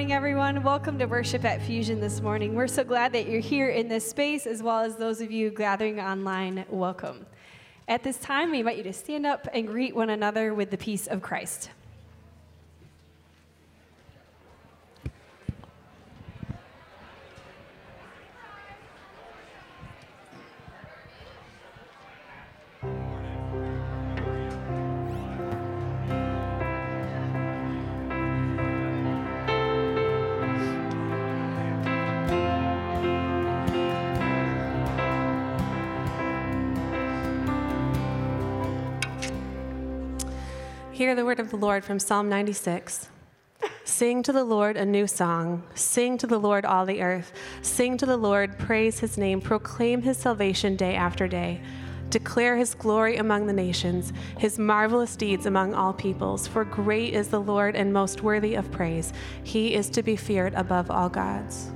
morning, everyone. Welcome to worship at Fusion this morning. We're so glad that you're here in this space, as well as those of you gathering online. Welcome. At this time, we invite you to stand up and greet one another with the peace of Christ. hear the word of the Lord from Psalm 96. Sing to the Lord a new song. Sing to the Lord all the earth. Sing to the Lord, praise his name, proclaim his salvation day after day. Declare his glory among the nations, his marvelous deeds among all peoples. For great is the Lord and most worthy of praise. He is to be feared above all gods.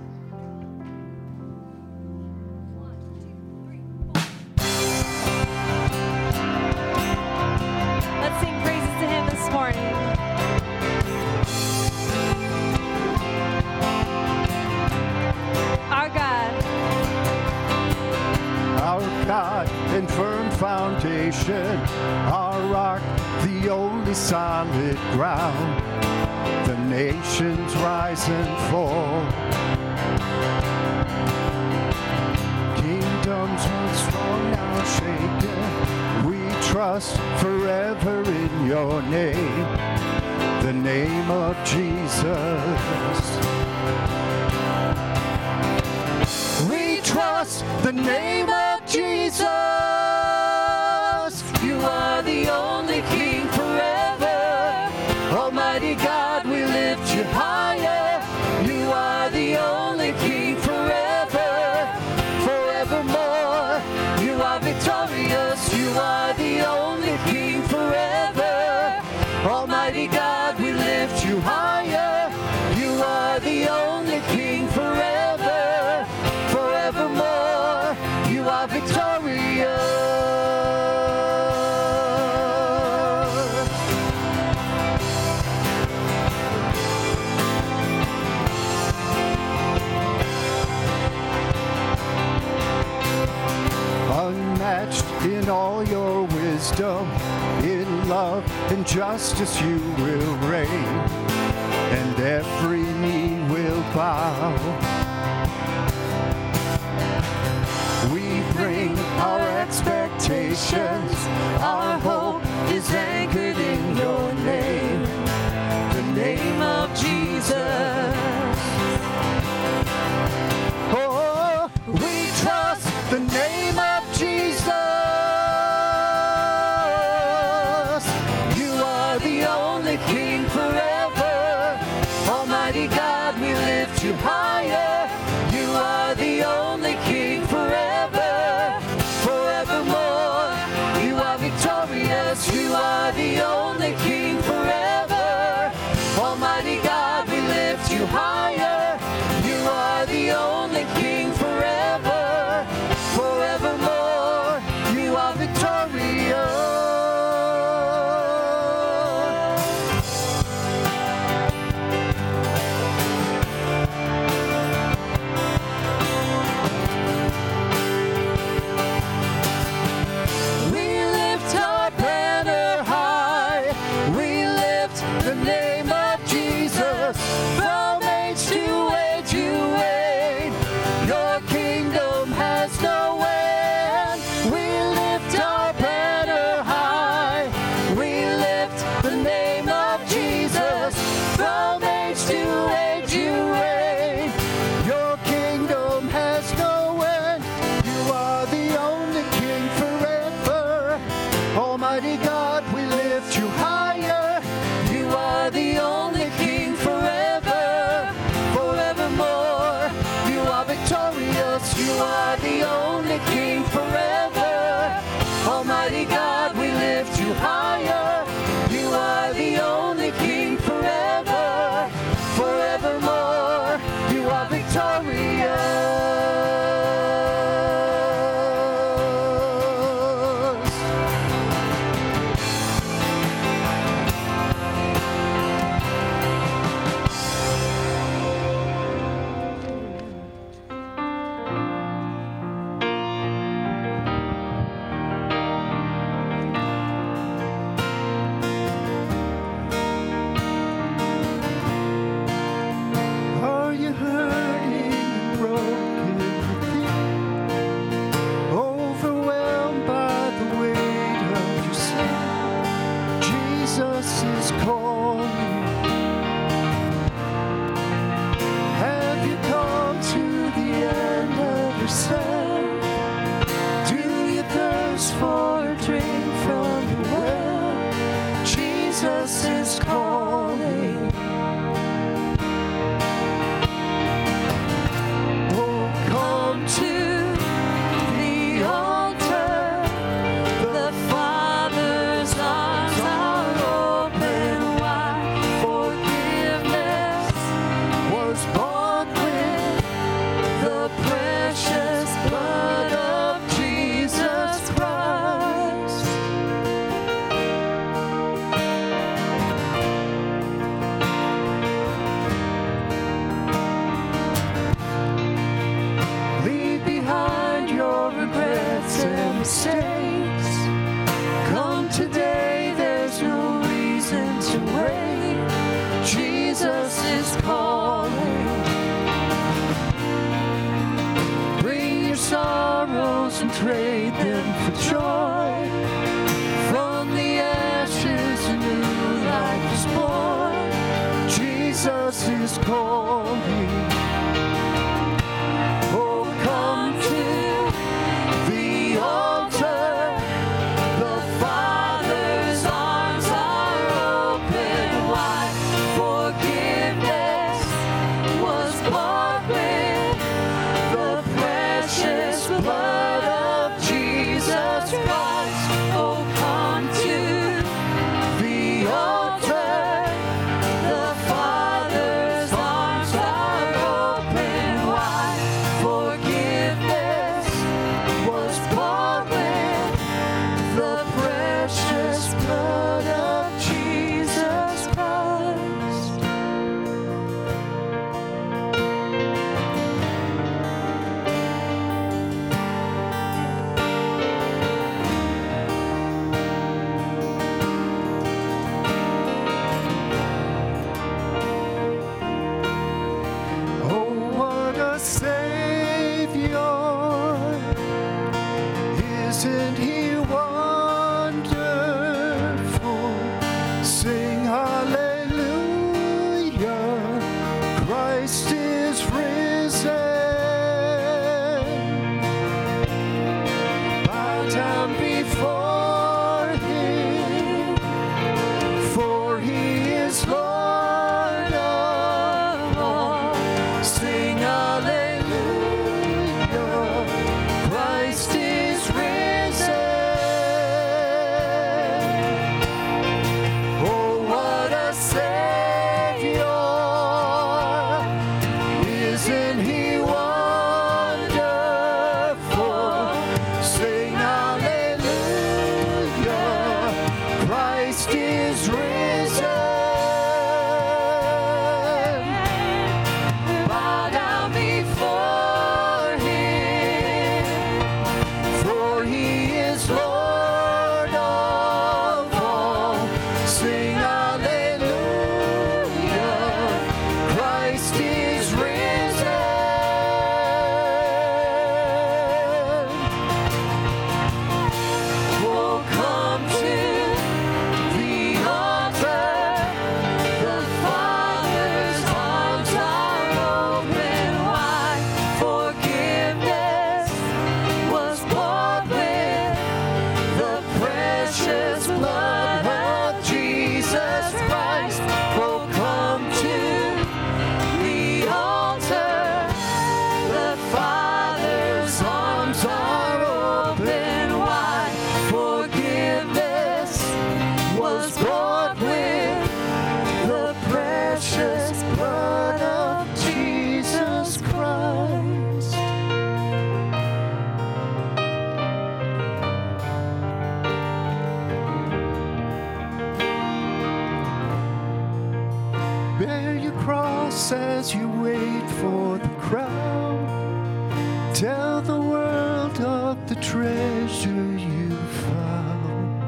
Treasure you found.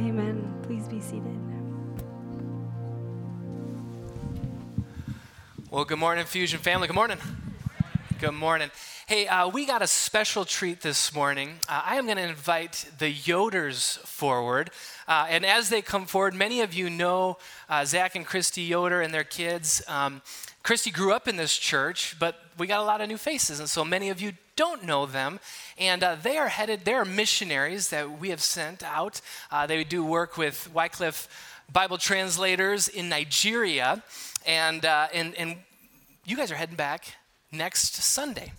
Amen. Please be seated. Well, good morning, Fusion family. Good morning. Good morning. Hey, uh, we got a special treat this morning. Uh, I am going to invite the Yoders forward. Uh, and as they come forward, many of you know uh, Zach and Christy Yoder and their kids. Um, Christy grew up in this church, but we got a lot of new faces, and so many of you don't know them. And uh, they are headed, they are missionaries that we have sent out. Uh, they do work with Wycliffe Bible translators in Nigeria. And, uh, and, and you guys are heading back next Sunday.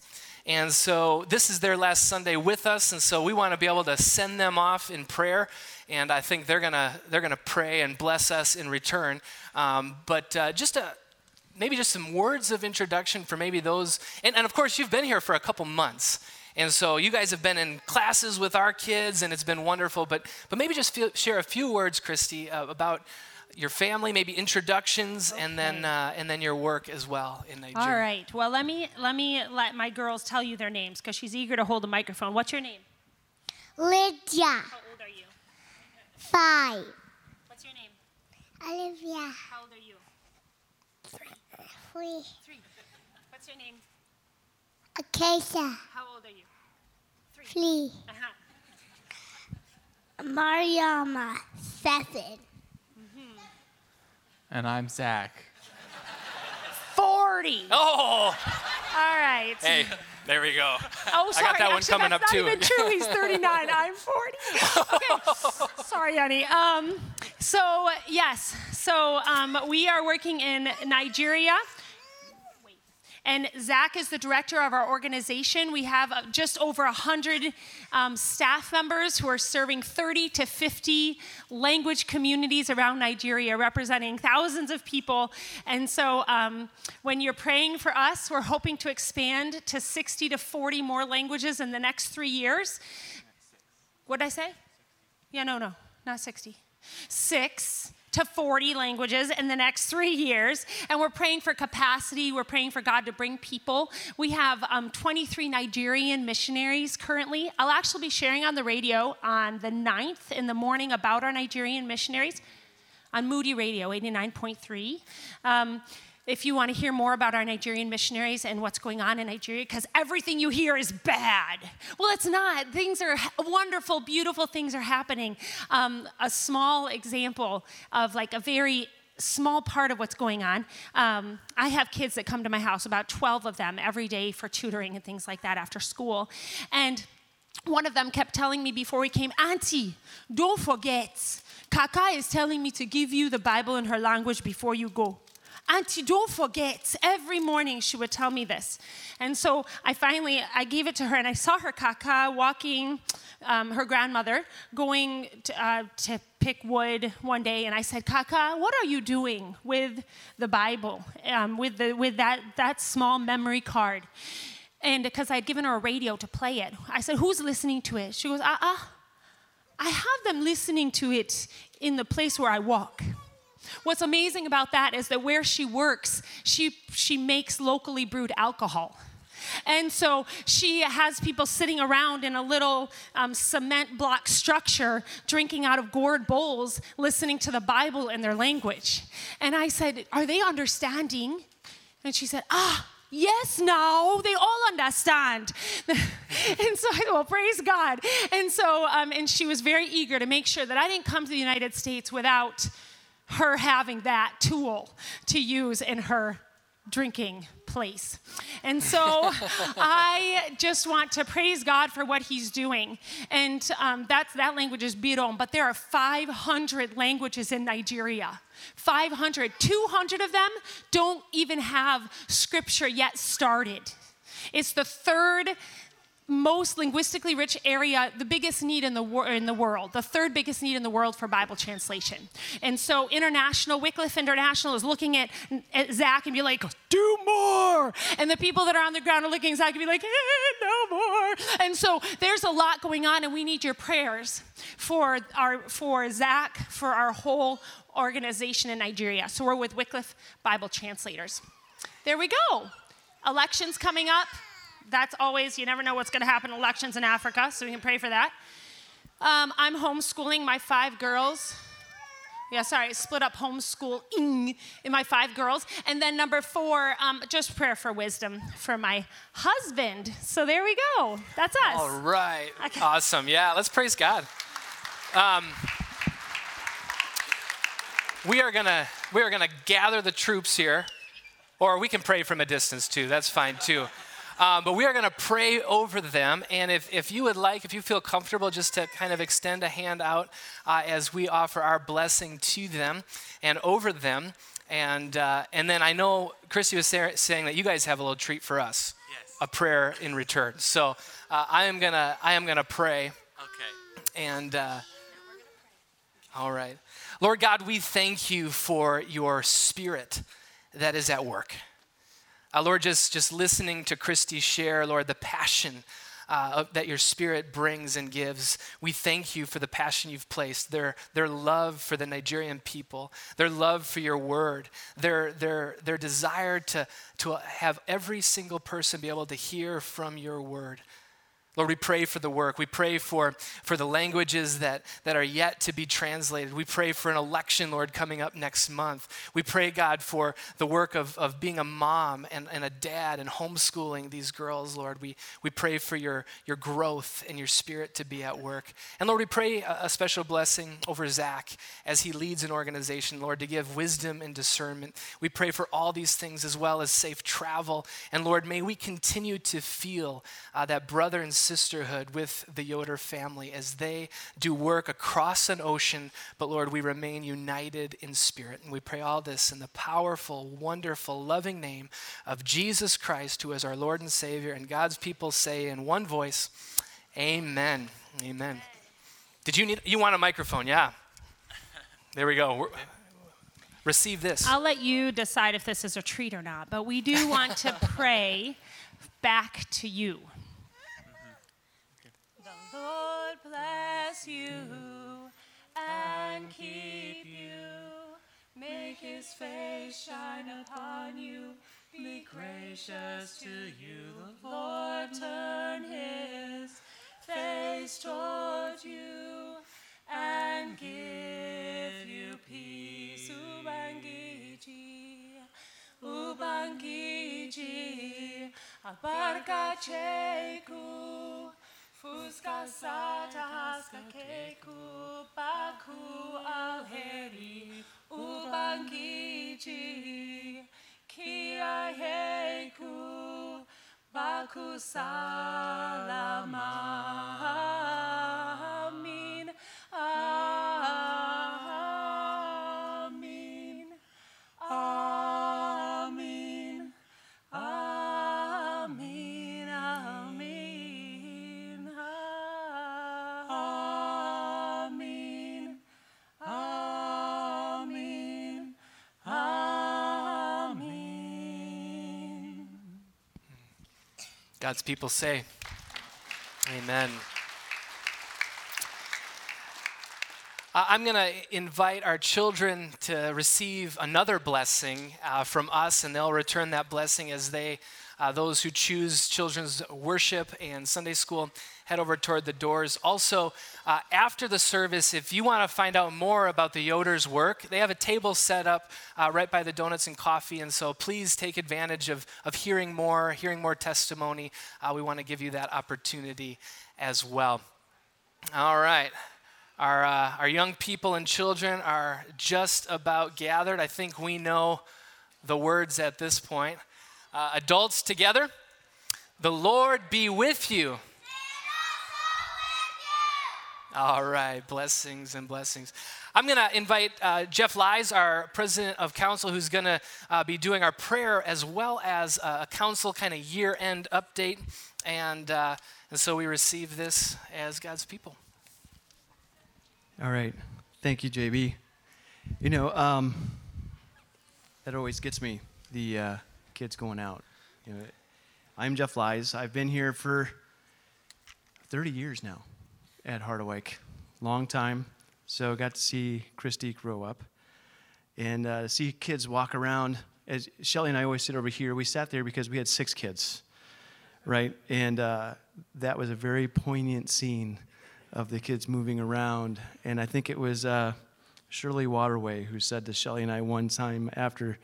And so this is their last Sunday with us, and so we want to be able to send them off in prayer. And I think they're gonna they're gonna pray and bless us in return. Um, but uh, just a maybe just some words of introduction for maybe those, and, and of course you've been here for a couple months. And so you guys have been in classes with our kids, and it's been wonderful. But, but maybe just feel, share a few words, Christy, uh, about your family, maybe introductions, and then uh, and then your work as well in Nigeria. All right. Well, let me let me let my girls tell you their names because she's eager to hold the microphone. What's your name? Lydia, How old are you? five. What's your name? Olivia, How old are you? Three. Three. What's your name? Acacia, How old are you? three. Uh-huh. Mariama, seven. And I'm Zach. 40. Oh, All right. hey, there we go. Oh, sorry. that one Actually, coming that's up, not too. even true. He's 39. I'm 40. Okay. Sorry, honey. Um, so, yes. So, um, we are working in Nigeria. And Zach is the director of our organization. We have uh, just over 100 um, staff members who are serving 30 to 50 language communities around Nigeria, representing thousands of people. And so um, when you're praying for us, we're hoping to expand to 60 to 40 more languages in the next three years. What did I say? Yeah, no, no, not 60. Six to 40 languages in the next three years. And we're praying for capacity. We're praying for God to bring people. We have um, 23 Nigerian missionaries currently. I'll actually be sharing on the radio on the 9th in the morning about our Nigerian missionaries on Moody Radio 89.3. Um, if you want to hear more about our Nigerian missionaries and what's going on in Nigeria, because everything you hear is bad. Well, it's not. Things are wonderful, beautiful things are happening. Um, a small example of like a very small part of what's going on. Um, I have kids that come to my house, about 12 of them every day for tutoring and things like that after school. And one of them kept telling me before we came, Auntie, don't forget, Kaka is telling me to give you the Bible in her language before you go. Auntie, don't forget. Every morning she would tell me this. And so I finally, I gave it to her and I saw her Kaka walking, um, her grandmother, going to, uh, to pick wood one day. And I said, Kaka, what are you doing with the Bible, um, with, the, with that, that small memory card? And because I'd given her a radio to play it, I said, Who's listening to it? She goes, uh-uh. I have them listening to it in the place where I walk. What's amazing about that is that where she works, she, she makes locally brewed alcohol. And so she has people sitting around in a little um, cement block structure, drinking out of gourd bowls, listening to the Bible in their language. And I said, Are they understanding? And she said, Ah, Yes, now they all understand. and so I well, praise God. And so, um, and she was very eager to make sure that I didn't come to the United States without her having that tool to use in her drinking place. And so I just want to praise God for what He's doing. And um, that's, that language is Birom, but there are 500 languages in Nigeria. 500. 200 of them don't even have scripture yet started. It's the third most linguistically rich area, the biggest need in the, wor- in the world, the third biggest need in the world for Bible translation. And so, International, Wycliffe International is looking at, at Zach and be like, do more. And the people that are on the ground are looking at Zach and be like, eh, no more. And so, there's a lot going on, and we need your prayers for, our, for Zach, for our whole organization in Nigeria. So, we're with Wycliffe Bible Translators. There we go. Elections coming up that's always, you never know what's going to happen in elections in Africa, so we can pray for that. Um, I'm homeschooling my five girls. Yeah, sorry, split up homeschooling in my five girls. And then number four, um, just prayer for wisdom for my husband. So there we go. That's us. All right. Okay. Awesome. Yeah, let's praise God. Um, we are gonna we are gonna gather the troops here, or we can pray from a distance too. That's fine too. Um, but we are going to pray over them. And if, if you would like, if you feel comfortable, just to kind of extend a hand out uh, as we offer our blessing to them and over them. And, uh, and then I know Christy was say, saying that you guys have a little treat for us Yes. a prayer in return. So uh, I am going to I am going to pray. Okay. And uh, all right. Lord God, we thank you for your spirit that is at work. Uh, Lord, just, just listening to Christy share, Lord, the passion uh, that your spirit brings and gives. We thank you for the passion you've placed, their, their love for the Nigerian people, their love for your word, their, their, their desire to, to have every single person be able to hear from your word. Lord, we pray for the work. We pray for, for the languages that, that are yet to be translated. We pray for an election, Lord, coming up next month. We pray, God, for the work of, of being a mom and, and a dad and homeschooling these girls, Lord. We, we pray for your, your growth and your spirit to be at work. And Lord, we pray a, a special blessing over Zach as he leads an organization, Lord, to give wisdom and discernment. We pray for all these things as well as safe travel. And Lord, may we continue to feel uh, that brother and sisterhood with the Yoder family as they do work across an ocean. But Lord, we remain united in spirit. And we pray all this in the powerful, wonderful, loving name of Jesus Christ, who is our Lord and Savior. And God's people say in one voice, Amen. Amen. Did you need, you want a microphone? Yeah. There we go. We're, receive this. I'll let you decide if this is a treat or not, but we do want to pray back to you. Lord bless you and keep you. Make his face shine upon you. Be gracious to you. The Lord turn his face toward you and give you peace. Ubangiji, Ubangiji, abarka cheku. Fuska sata haska keku baku alheri ubangiji kia heku baku salama God's people say, Amen. I'm going to invite our children to receive another blessing uh, from us, and they'll return that blessing as they, uh, those who choose children's worship and Sunday school, head over toward the doors. Also, uh, after the service, if you want to find out more about the Yoder's work, they have a table set up uh, right by the donuts and coffee, and so please take advantage of, of hearing more, hearing more testimony. Uh, we want to give you that opportunity as well. All right. Our, uh, our young people and children are just about gathered. I think we know the words at this point. Uh, adults together, the Lord be with you. All right, blessings and blessings. I'm going to invite uh, Jeff Lies, our president of council, who's going to uh, be doing our prayer as well as uh, a council kind of year end update. And, uh, and so we receive this as God's people. All right. Thank you, JB. You know, um, that always gets me, the uh, kids going out. You know, I'm Jeff Lies. I've been here for 30 years now at Harderwyk. Long time. So got to see Christy grow up and uh, see kids walk around. As Shelly and I always sit over here, we sat there because we had six kids, right? And uh, that was a very poignant scene of the kids moving around. And I think it was uh, Shirley Waterway who said to Shelly and I one time after,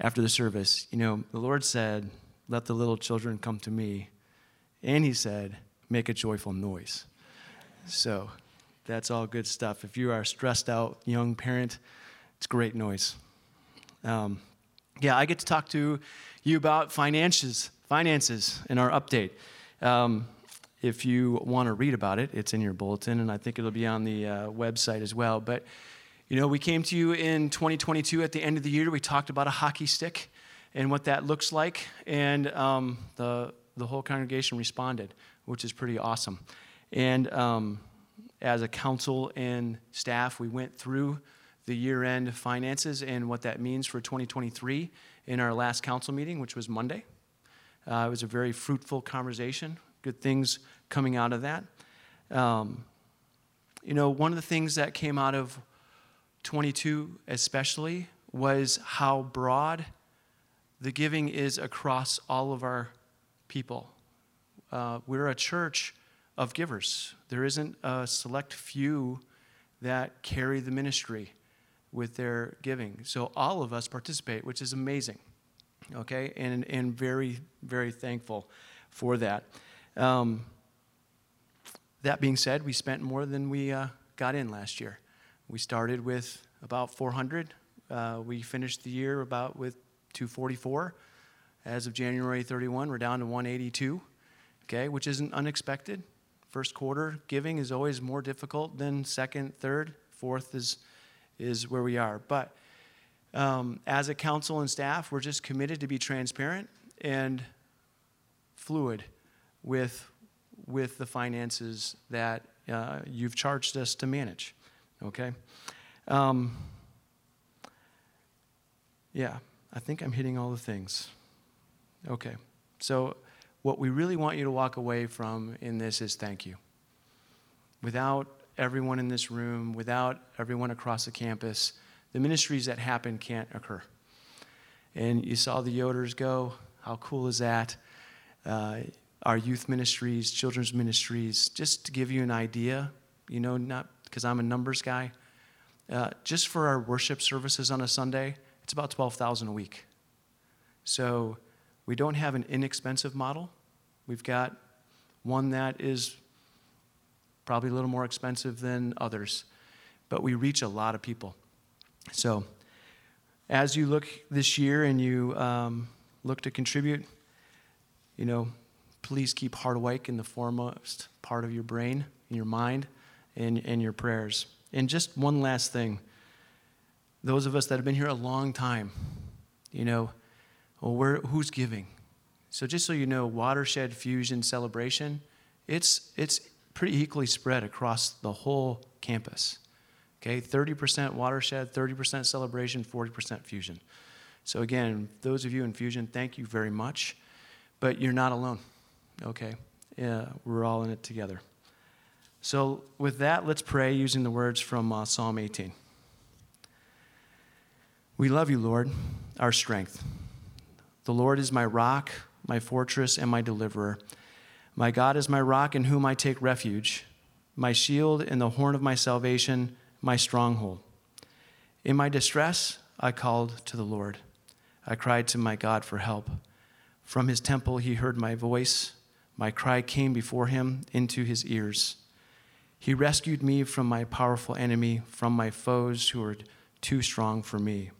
after the service, you know, the Lord said, let the little children come to me. And he said, make a joyful noise. So that's all good stuff. If you are a stressed out young parent, it's great noise. Um, yeah, I get to talk to you about finances, finances in our update. Um, if you want to read about it, it's in your bulletin, and I think it'll be on the uh, website as well. But you know, we came to you in 2022 at the end of the year. We talked about a hockey stick and what that looks like, and um, the the whole congregation responded, which is pretty awesome. And um, as a council and staff, we went through the year end finances and what that means for 2023 in our last council meeting, which was Monday. Uh, it was a very fruitful conversation. good things coming out of that. Um, you know, one of the things that came out of 22 especially was how broad the giving is across all of our people. Uh, we're a church of givers. There isn't a select few that carry the ministry with their giving. So all of us participate, which is amazing. Okay, and, and very, very thankful for that. Um, that being said, we spent more than we uh, got in last year. We started with about 400. Uh, we finished the year about with 244. As of January 31, we're down to 182, okay, which isn't unexpected. First quarter giving is always more difficult than second, third, fourth is, is where we are. But um, as a council and staff, we're just committed to be transparent and fluid with, with the finances that uh, you've charged us to manage, okay? Um, yeah, I think I'm hitting all the things. Okay, so what we really want you to walk away from in this is thank you. Without everyone in this room, without everyone across the campus, the ministries that happen can't occur. And you saw the Yoders go. How cool is that? Uh, our youth ministries, children's ministries, just to give you an idea, you know, not because I'm a numbers guy, uh, just for our worship services on a Sunday, it's about 12,000 a week. So we don't have an inexpensive model. We've got one that is probably a little more expensive than others, but we reach a lot of people. So as you look this year and you um, look to contribute, you know, please keep Harderwyk in the foremost part of your brain, in your mind, and, and your prayers. And just one last thing those of us that have been here a long time, you know, well, who's giving? So just so you know, Watershed Fusion Celebration, it's, it's pretty equally spread across the whole campus. Okay, 30% Watershed, 30% Celebration, 40% Fusion. So again, those of you in Fusion, thank you very much. But you're not alone. Okay, yeah, we're all in it together. So with that, let's pray using the words from uh, Psalm 18. We love you, Lord, our strength. The Lord is my rock, my fortress, and my deliverer. My God is my rock in whom I take refuge, my shield and the horn of my salvation, my stronghold. In my distress, I called to the Lord. I cried to my God for help. From his temple, he heard my voice. My cry came before him into his ears. He rescued me from my powerful enemy, from my foes who were too strong for me.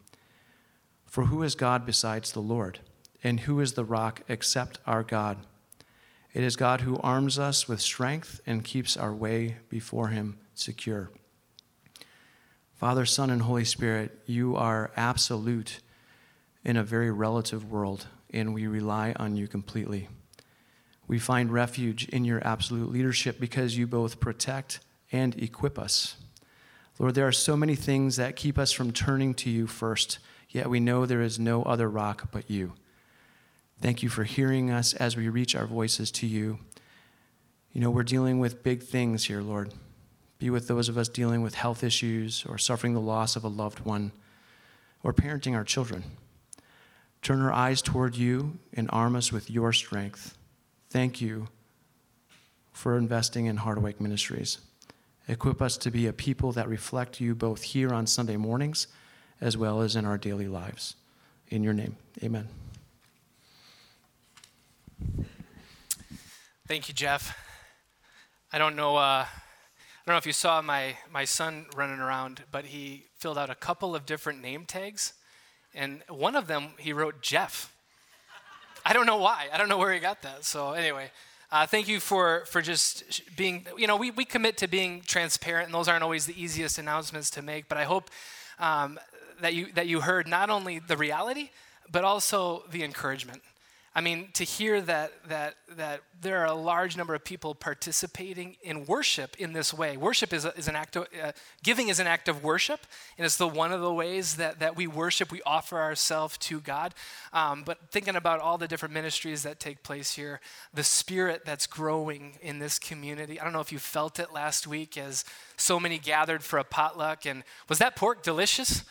For who is God besides the Lord? And who is the rock except our God? It is God who arms us with strength and keeps our way before him secure. Father, Son, and Holy Spirit, you are absolute in a very relative world, and we rely on you completely. We find refuge in your absolute leadership because you both protect and equip us. Lord, there are so many things that keep us from turning to you first yet we know there is no other rock but you. Thank you for hearing us as we reach our voices to you. You know, we're dealing with big things here, Lord. Be with those of us dealing with health issues or suffering the loss of a loved one or parenting our children. Turn our eyes toward you and arm us with your strength. Thank you for investing in Harderwyk Ministries. Equip us to be a people that reflect you both here on Sunday mornings as well as in our daily lives. In your name, amen. Thank you, Jeff. I don't know. Uh, I don't know if you saw my my son running around, but he filled out a couple of different name tags, and one of them he wrote Jeff. I don't know why. I don't know where he got that. So anyway, uh, thank you for for just being. You know, we we commit to being transparent, and those aren't always the easiest announcements to make. But I hope um, that you, that you heard not only the reality, but also the encouragement. I mean, to hear that, that, that there are a large number of people participating in worship in this way. Worship is, a, is an act of, uh, giving is an act of worship, and it's the one of the ways that, that we worship, we offer ourselves to God. Um, but thinking about all the different ministries that take place here, the spirit that's growing in this community. I don't know if you felt it last week as so many gathered for a potluck. And was that pork delicious?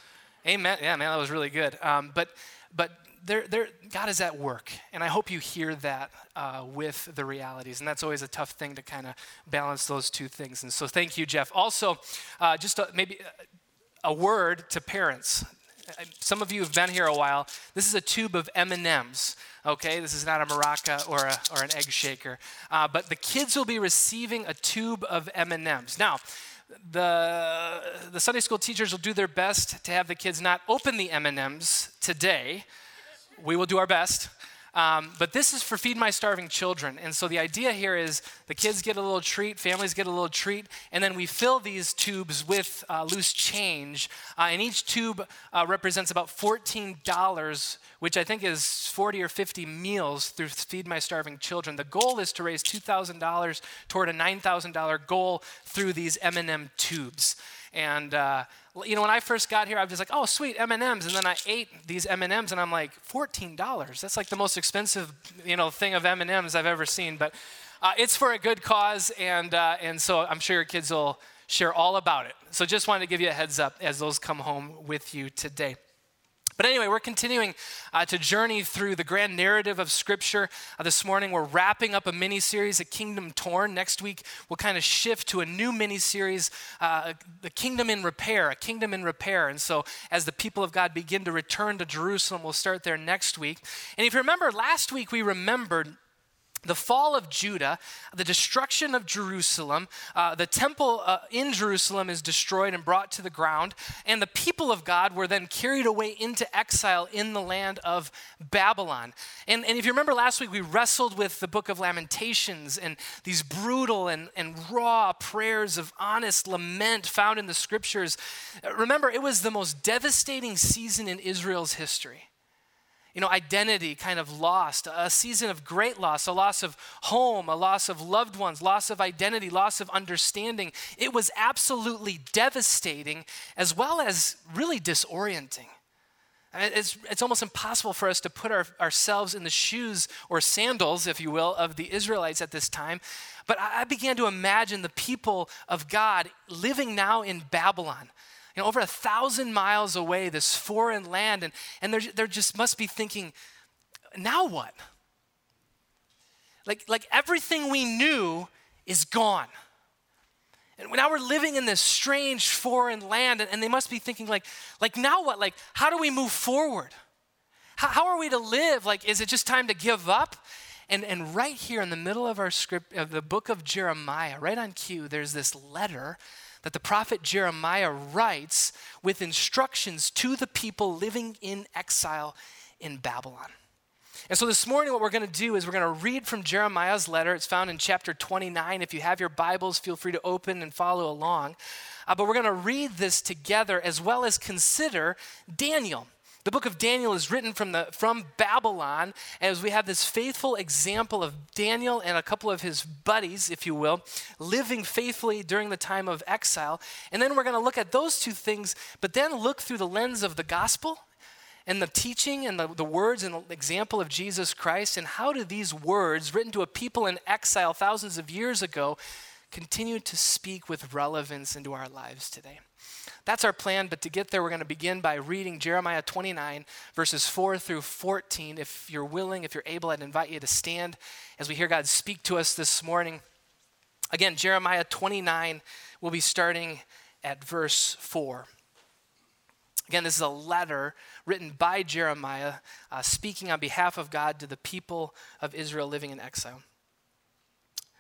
Amen. Yeah, man, that was really good. Um, but, but there, there, God is at work, and I hope you hear that uh, with the realities. And that's always a tough thing to kind of balance those two things. And so, thank you, Jeff. Also, uh, just a, maybe a word to parents. Some of you have been here a while. This is a tube of M&Ms. Okay, this is not a maraca or, a, or an egg shaker, uh, but the kids will be receiving a tube of M&Ms. Now, the, the Sunday school teachers will do their best to have the kids not open the M&Ms today we will do our best. Um, but this is for Feed My Starving Children. And so the idea here is the kids get a little treat, families get a little treat, and then we fill these tubes with uh, loose change. Uh, and each tube uh, represents about $14, which I think is 40 or 50 meals through Feed My Starving Children. The goal is to raise $2,000 toward a $9,000 goal through these M&M tubes. And uh, you know, when I first got here, I was just like, "Oh, sweet M&Ms," and then I ate these M&Ms, and I'm like, fourteen dollars. That's like the most expensive, you know, thing of M&Ms I've ever seen. But uh, it's for a good cause, and uh, and so I'm sure your kids will share all about it. So just wanted to give you a heads up as those come home with you today. But anyway, we're continuing uh, to journey through the grand narrative of Scripture. Uh, this morning, we're wrapping up a mini series, A Kingdom Torn. Next week, we'll kind of shift to a new mini series, uh, The Kingdom in Repair, A Kingdom in Repair. And so, as the people of God begin to return to Jerusalem, we'll start there next week. And if you remember, last week we remembered the fall of Judah, the destruction of Jerusalem, uh, the temple uh, in Jerusalem is destroyed and brought to the ground, and the people of God were then carried away into exile in the land of Babylon. And, and if you remember last week, we wrestled with the book of Lamentations and these brutal and, and raw prayers of honest lament found in the scriptures. Remember, it was the most devastating season in Israel's history you know, identity kind of lost, a season of great loss, a loss of home, a loss of loved ones, loss of identity, loss of understanding. It was absolutely devastating as well as really disorienting. It's, it's almost impossible for us to put our, ourselves in the shoes or sandals, if you will, of the Israelites at this time. But I began to imagine the people of God living now in Babylon you know, over a thousand miles away, this foreign land, and, and they're, they're just must be thinking, now what? Like, like everything we knew is gone. And now we're living in this strange foreign land, and, and they must be thinking, like, like, now what? Like, how do we move forward? How, how are we to live? Like, is it just time to give up? And, and right here in the middle of our script, of the book of Jeremiah, right on cue, there's this letter that the prophet Jeremiah writes with instructions to the people living in exile in Babylon. And so this morning, what we're going to do is we're going to read from Jeremiah's letter. It's found in chapter 29. If you have your Bibles, feel free to open and follow along. Uh, but we're going to read this together as well as consider Daniel. The book of Daniel is written from, the, from Babylon as we have this faithful example of Daniel and a couple of his buddies, if you will, living faithfully during the time of exile. And then we're going to look at those two things, but then look through the lens of the gospel and the teaching and the, the words and the example of Jesus Christ. And how do these words, written to a people in exile thousands of years ago, continue to speak with relevance into our lives today? That's our plan, but to get there, we're going to begin by reading Jeremiah 29, verses 4 through 14. If you're willing, if you're able, I'd invite you to stand as we hear God speak to us this morning. Again, Jeremiah 29, we'll be starting at verse 4. Again, this is a letter written by Jeremiah, uh, speaking on behalf of God to the people of Israel living in exile.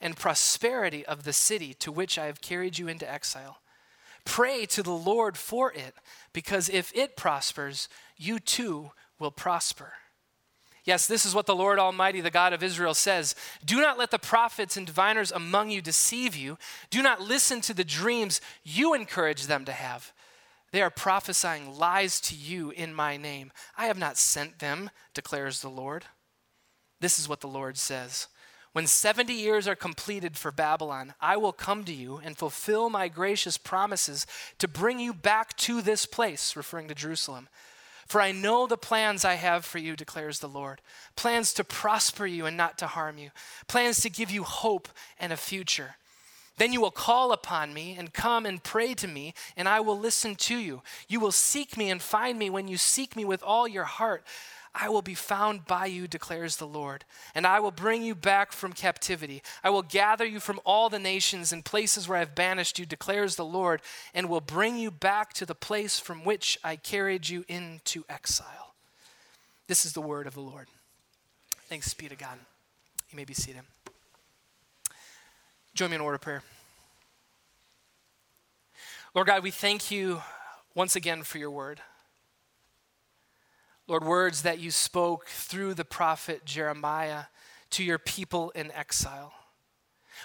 and prosperity of the city to which I have carried you into exile. Pray to the Lord for it, because if it prospers, you too will prosper. Yes, this is what the Lord Almighty, the God of Israel, says Do not let the prophets and diviners among you deceive you. Do not listen to the dreams you encourage them to have. They are prophesying lies to you in my name. I have not sent them, declares the Lord. This is what the Lord says. When 70 years are completed for Babylon, I will come to you and fulfill my gracious promises to bring you back to this place, referring to Jerusalem. For I know the plans I have for you, declares the Lord plans to prosper you and not to harm you, plans to give you hope and a future. Then you will call upon me and come and pray to me, and I will listen to you. You will seek me and find me when you seek me with all your heart. I will be found by you, declares the Lord, and I will bring you back from captivity. I will gather you from all the nations and places where I have banished you, declares the Lord, and will bring you back to the place from which I carried you into exile. This is the word of the Lord. Thanks be to God. You may be seated. Join me in order of prayer. Lord God, we thank you once again for your word. Lord, words that you spoke through the prophet Jeremiah to your people in exile.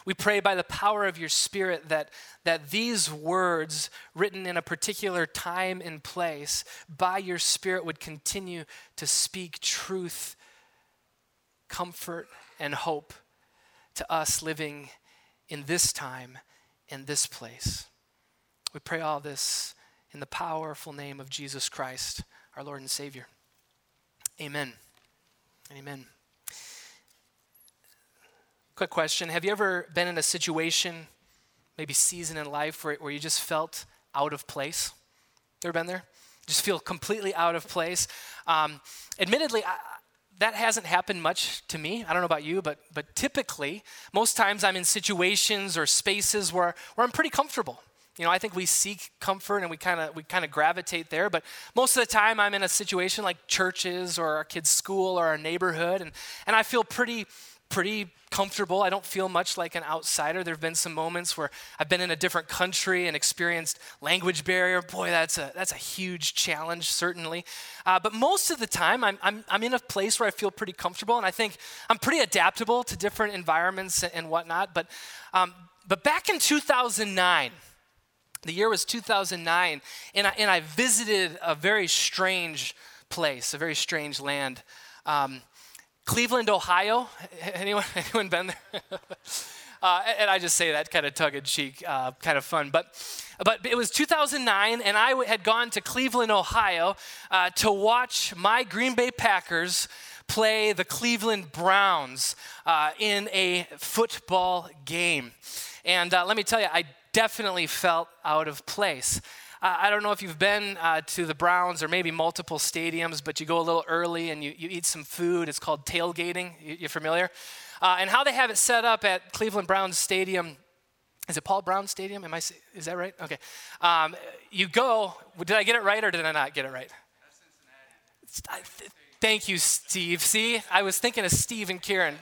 We pray by the power of your Spirit that, that these words, written in a particular time and place, by your Spirit would continue to speak truth, comfort, and hope to us living in this time, in this place. We pray all this in the powerful name of Jesus Christ, our Lord and Savior. Amen. Amen. Quick question Have you ever been in a situation, maybe season in life, where, where you just felt out of place? Ever been there? Just feel completely out of place. Um, admittedly, I, that hasn't happened much to me. I don't know about you, but, but typically, most times I'm in situations or spaces where, where I'm pretty comfortable. You know, I think we seek comfort and we kind of we kind of gravitate there, but most of the time I'm in a situation like churches or our kids' school or our neighborhood and and I feel pretty pretty comfortable. I don't feel much like an outsider. There have been some moments where I've been in a different country and experienced language barrier. Boy, that's a that's a huge challenge, certainly. Uh, but most of the time, I'm, I'm I'm in a place where I feel pretty comfortable, and I think I'm pretty adaptable to different environments and, and whatnot. But um, but back in 2009. The year was 2009, and I, and I visited a very strange place, a very strange land. Um, Cleveland, Ohio. Anyone, anyone been there? uh, and I just say that kind of tongue in cheek, uh, kind of fun. But, but it was 2009, and I had gone to Cleveland, Ohio uh, to watch my Green Bay Packers play the Cleveland Browns uh, in a football game. And uh, let me tell you, I definitely felt out of place. Uh, I don't know if you've been uh, to the Browns or maybe multiple stadiums, but you go a little early and you, you eat some food. It's called tailgating. You, you familiar? Uh, and how they have it set up at Cleveland Browns Stadium. Is it Paul Brown Stadium? Am I? Is that right? Okay. Um, you go. Did I get it right or did I not get it right? That's Cincinnati. Thank you, Steve. See, I was thinking of Steve and Kieran.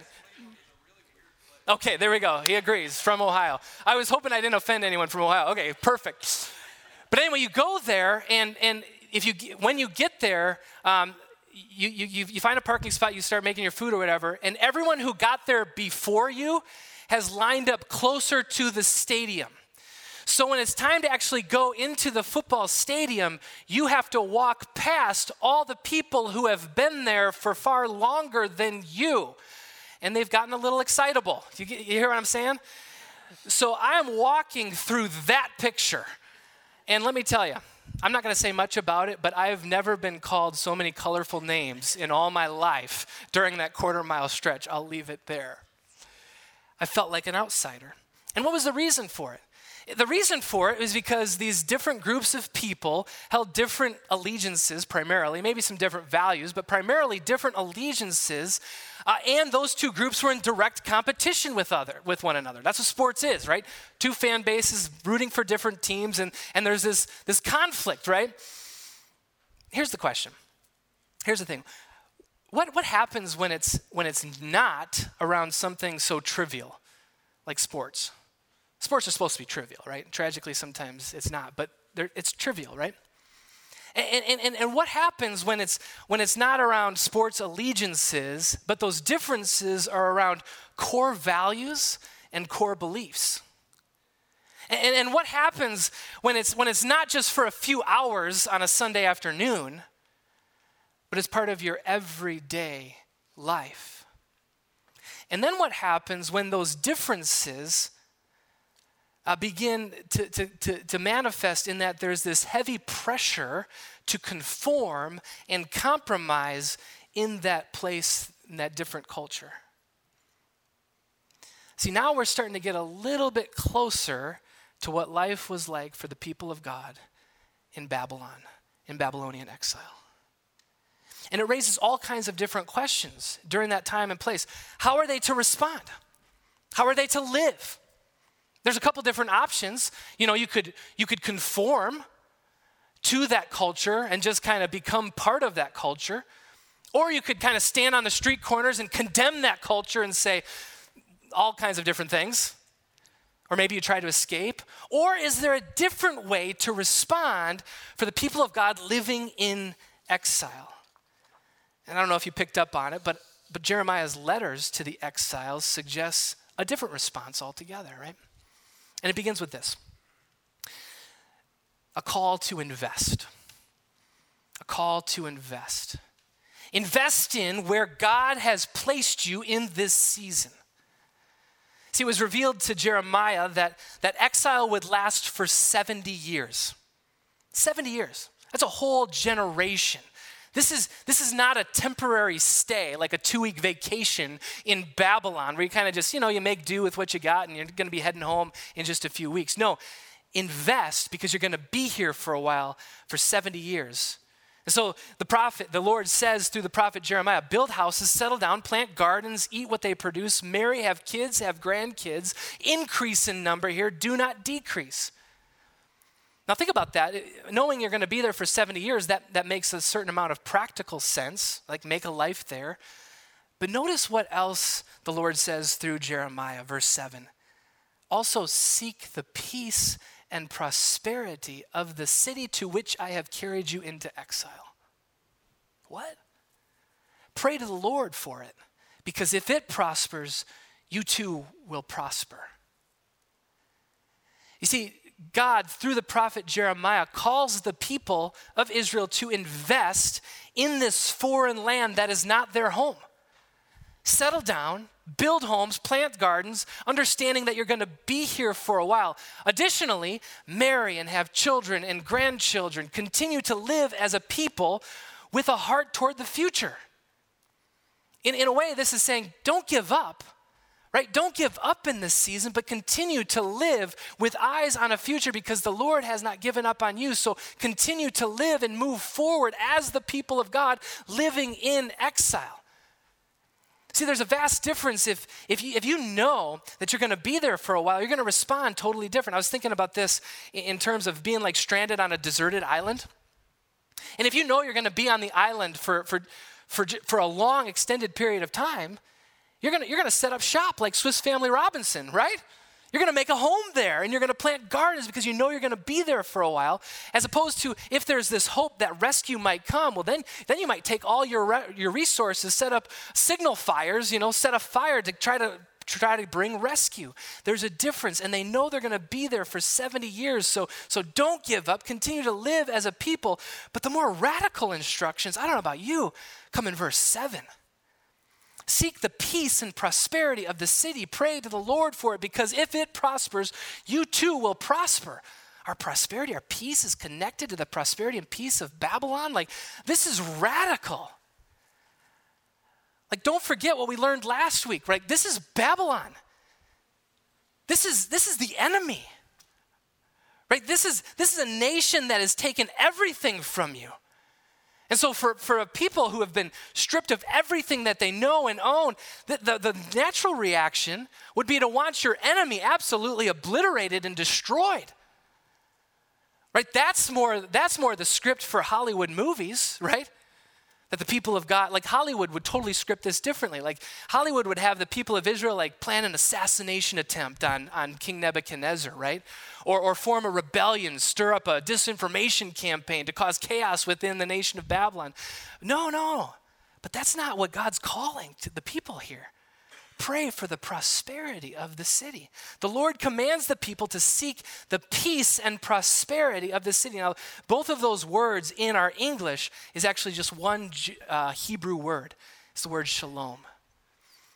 Okay, there we go. He agrees from Ohio. I was hoping I didn't offend anyone from Ohio. Okay, perfect. But anyway, you go there, and, and if you, when you get there, um, you, you, you find a parking spot, you start making your food or whatever, and everyone who got there before you has lined up closer to the stadium. So when it's time to actually go into the football stadium, you have to walk past all the people who have been there for far longer than you and they've gotten a little excitable. You, you hear what I'm saying? So I'm walking through that picture. And let me tell you, I'm not going to say much about it, but I've never been called so many colorful names in all my life during that quarter mile stretch. I'll leave it there. I felt like an outsider. And what was the reason for it? The reason for it is because these different groups of people held different allegiances, primarily, maybe some different values, but primarily different allegiances. Uh, and those two groups were in direct competition with, other, with one another. That's what sports is, right? Two fan bases rooting for different teams, and, and there's this, this conflict, right? Here's the question. Here's the thing what, what happens when it's, when it's not around something so trivial like sports? Sports are supposed to be trivial, right? Tragically, sometimes it's not, but it's trivial, right? And, and, and, and what happens when it's, when it's not around sports allegiances, but those differences are around core values and core beliefs? And, and what happens when it's, when it's not just for a few hours on a Sunday afternoon, but it's part of your everyday life? And then what happens when those differences uh, begin to, to, to, to manifest in that there's this heavy pressure to conform and compromise in that place, in that different culture. See, now we're starting to get a little bit closer to what life was like for the people of God in Babylon, in Babylonian exile. And it raises all kinds of different questions during that time and place. How are they to respond? How are they to live? There's a couple different options. You know, you could you could conform to that culture and just kind of become part of that culture. Or you could kind of stand on the street corners and condemn that culture and say all kinds of different things. Or maybe you try to escape. Or is there a different way to respond for the people of God living in exile? And I don't know if you picked up on it, but, but Jeremiah's letters to the exiles suggests a different response altogether, right? And it begins with this a call to invest. A call to invest. Invest in where God has placed you in this season. See, it was revealed to Jeremiah that, that exile would last for 70 years. 70 years. That's a whole generation. This is, this is not a temporary stay, like a two week vacation in Babylon, where you kind of just, you know, you make do with what you got and you're going to be heading home in just a few weeks. No, invest because you're going to be here for a while, for 70 years. And so the prophet, the Lord says through the prophet Jeremiah build houses, settle down, plant gardens, eat what they produce, marry, have kids, have grandkids, increase in number here, do not decrease. Now, think about that. Knowing you're going to be there for 70 years, that, that makes a certain amount of practical sense, like make a life there. But notice what else the Lord says through Jeremiah, verse 7. Also, seek the peace and prosperity of the city to which I have carried you into exile. What? Pray to the Lord for it, because if it prospers, you too will prosper. You see, God, through the prophet Jeremiah, calls the people of Israel to invest in this foreign land that is not their home. Settle down, build homes, plant gardens, understanding that you're going to be here for a while. Additionally, marry and have children and grandchildren. Continue to live as a people with a heart toward the future. In, in a way, this is saying don't give up right? Don't give up in this season, but continue to live with eyes on a future because the Lord has not given up on you. So continue to live and move forward as the people of God living in exile. See, there's a vast difference if, if, you, if you know that you're going to be there for a while, you're going to respond totally different. I was thinking about this in terms of being like stranded on a deserted island. And if you know you're going to be on the island for, for, for, for a long, extended period of time, you're gonna, you're gonna set up shop like Swiss Family Robinson, right? You're gonna make a home there and you're gonna plant gardens because you know you're gonna be there for a while. As opposed to if there's this hope that rescue might come, well, then, then you might take all your, re- your resources, set up signal fires, you know, set a fire to try to try to bring rescue. There's a difference, and they know they're going to be there for 70 years. So, so don't give up. Continue to live as a people. But the more radical instructions, I don't know about you, come in verse 7. Seek the peace and prosperity of the city. Pray to the Lord for it, because if it prospers, you too will prosper. Our prosperity, our peace is connected to the prosperity and peace of Babylon. Like, this is radical. Like, don't forget what we learned last week, right? This is Babylon. This is, this is the enemy. Right? This is, this is a nation that has taken everything from you. And so, for, for people who have been stripped of everything that they know and own, the, the, the, natural reaction would be to want your enemy absolutely obliterated and destroyed. Right? That's more, that's more the script for Hollywood movies, right? That the people of God, like Hollywood would totally script this differently. Like Hollywood would have the people of Israel like plan an assassination attempt on, on King Nebuchadnezzar, right? Or, or form a rebellion, stir up a disinformation campaign to cause chaos within the nation of Babylon. No, no. But that's not what God's calling to the people here pray for the prosperity of the city. The Lord commands the people to seek the peace and prosperity of the city. Now, both of those words in our English is actually just one uh, Hebrew word. It's the word shalom.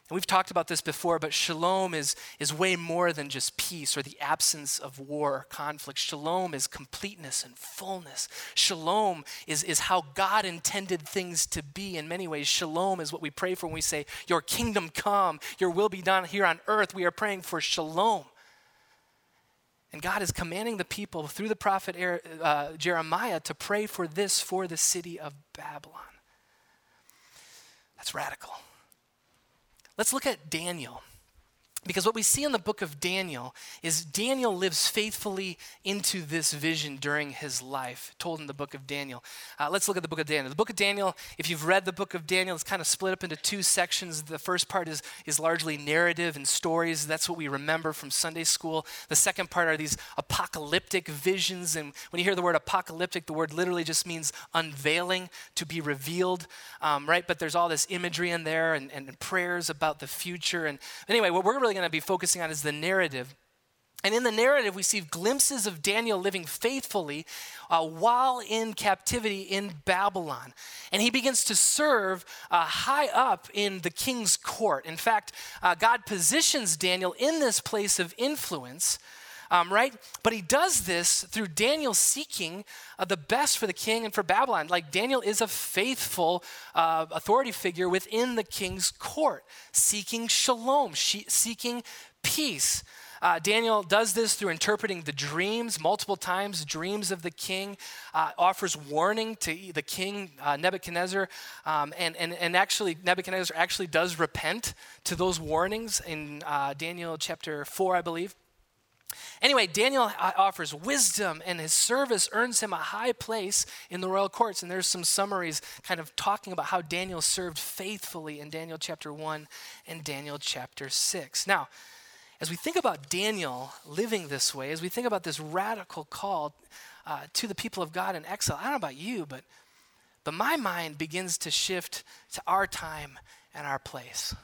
And we've talked about this before, but shalom is, is way more than just peace or the absence of war or conflict. Shalom is completeness and fullness. Shalom is, is how God intended things to be in many ways. Shalom is what we pray for when we say, Your kingdom come, your will be done here on earth. We are praying for shalom. And God is commanding the people through the prophet uh, Jeremiah to pray for this for the city of Babylon. That's radical. Let's look at Daniel. Because what we see in the book of Daniel is Daniel lives faithfully into this vision during his life, told in the book of Daniel. Uh, let's look at the book of Daniel. The book of Daniel, if you've read the book of Daniel, it's kind of split up into two sections. The first part is, is largely narrative and stories. That's what we remember from Sunday school. The second part are these apocalyptic visions. And when you hear the word apocalyptic, the word literally just means unveiling, to be revealed, um, right? But there's all this imagery in there and, and prayers about the future. And anyway, what we're really going to be focusing on is the narrative. And in the narrative, we see glimpses of Daniel living faithfully uh, while in captivity in Babylon. And he begins to serve uh, high up in the king's court. In fact, uh, God positions Daniel in this place of influence. Um, right? But he does this through Daniel seeking uh, the best for the king and for Babylon. Like Daniel is a faithful uh, authority figure within the king's court, seeking shalom, she- seeking peace. Uh, Daniel does this through interpreting the dreams multiple times, dreams of the king, uh, offers warning to the king uh, Nebuchadnezzar, um, and, and, and actually, Nebuchadnezzar actually does repent to those warnings in uh, Daniel chapter 4, I believe. Anyway, Daniel offers wisdom, and his service earns him a high place in the royal courts. And there's some summaries kind of talking about how Daniel served faithfully in Daniel chapter 1 and Daniel chapter 6. Now, as we think about Daniel living this way, as we think about this radical call uh, to the people of God in exile, I don't know about you, but, but my mind begins to shift to our time and our place.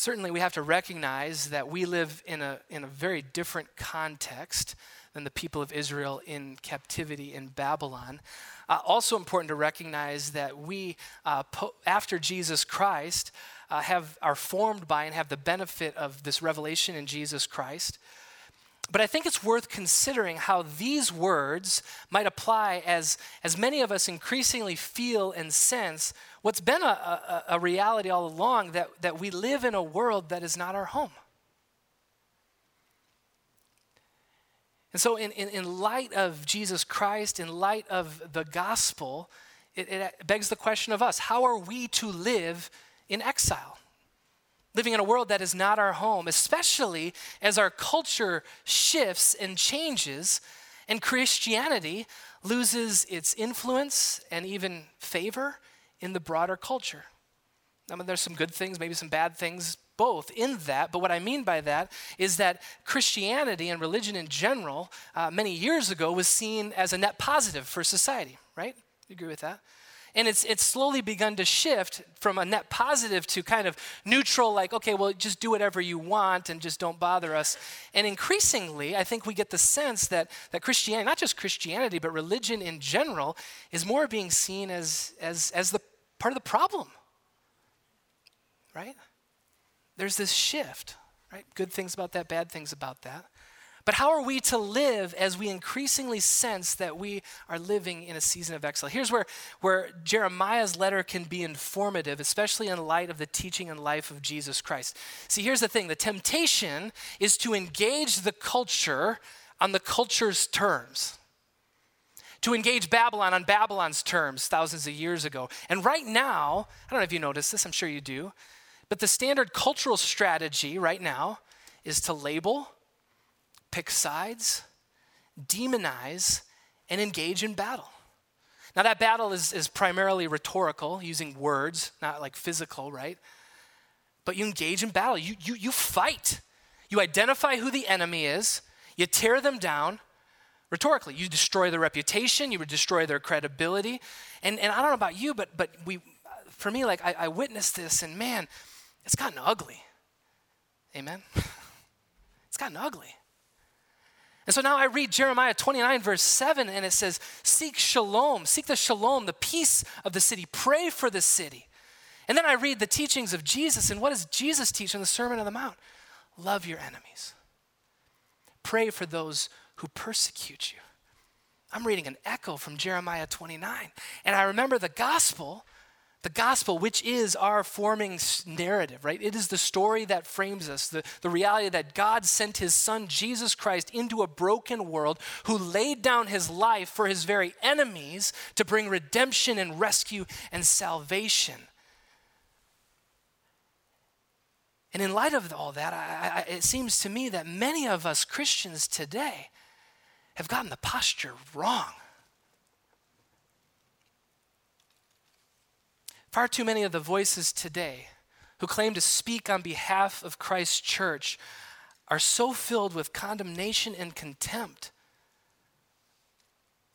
Certainly, we have to recognize that we live in a, in a very different context than the people of Israel in captivity in Babylon. Uh, also, important to recognize that we, uh, po- after Jesus Christ, uh, have, are formed by and have the benefit of this revelation in Jesus Christ. But I think it's worth considering how these words might apply as, as many of us increasingly feel and sense what's been a, a, a reality all along that, that we live in a world that is not our home. And so, in, in, in light of Jesus Christ, in light of the gospel, it, it begs the question of us how are we to live in exile? Living in a world that is not our home, especially as our culture shifts and changes and Christianity loses its influence and even favor in the broader culture. I mean, there's some good things, maybe some bad things, both in that. But what I mean by that is that Christianity and religion in general, uh, many years ago, was seen as a net positive for society, right? You agree with that? And it's, it's slowly begun to shift from a net positive to kind of neutral, like, okay, well, just do whatever you want and just don't bother us. And increasingly, I think we get the sense that, that Christianity, not just Christianity, but religion in general, is more being seen as, as, as the part of the problem. Right? There's this shift, right? Good things about that, bad things about that. But how are we to live as we increasingly sense that we are living in a season of exile? Here's where, where Jeremiah's letter can be informative, especially in light of the teaching and life of Jesus Christ. See, here's the thing the temptation is to engage the culture on the culture's terms. To engage Babylon on Babylon's terms thousands of years ago. And right now, I don't know if you notice this, I'm sure you do, but the standard cultural strategy right now is to label, pick sides, demonize, and engage in battle. Now, that battle is, is primarily rhetorical, using words, not like physical, right? But you engage in battle, you, you, you fight. You identify who the enemy is, you tear them down rhetorically. You destroy their reputation, you would destroy their credibility. And, and I don't know about you, but, but we, for me, like I, I witnessed this, and man, it's gotten ugly. Amen? it's gotten ugly. And so now I read Jeremiah 29, verse 7, and it says, Seek shalom, seek the shalom, the peace of the city, pray for the city. And then I read the teachings of Jesus, and what does Jesus teach in the Sermon on the Mount? Love your enemies, pray for those who persecute you. I'm reading an echo from Jeremiah 29, and I remember the gospel the gospel, which is our forming narrative, right? It is the story that frames us, the, the reality that God sent his son, Jesus Christ, into a broken world who laid down his life for his very enemies to bring redemption and rescue and salvation. And in light of all that, I, I, it seems to me that many of us Christians today have gotten the posture wrong. Far too many of the voices today who claim to speak on behalf of Christ's church are so filled with condemnation and contempt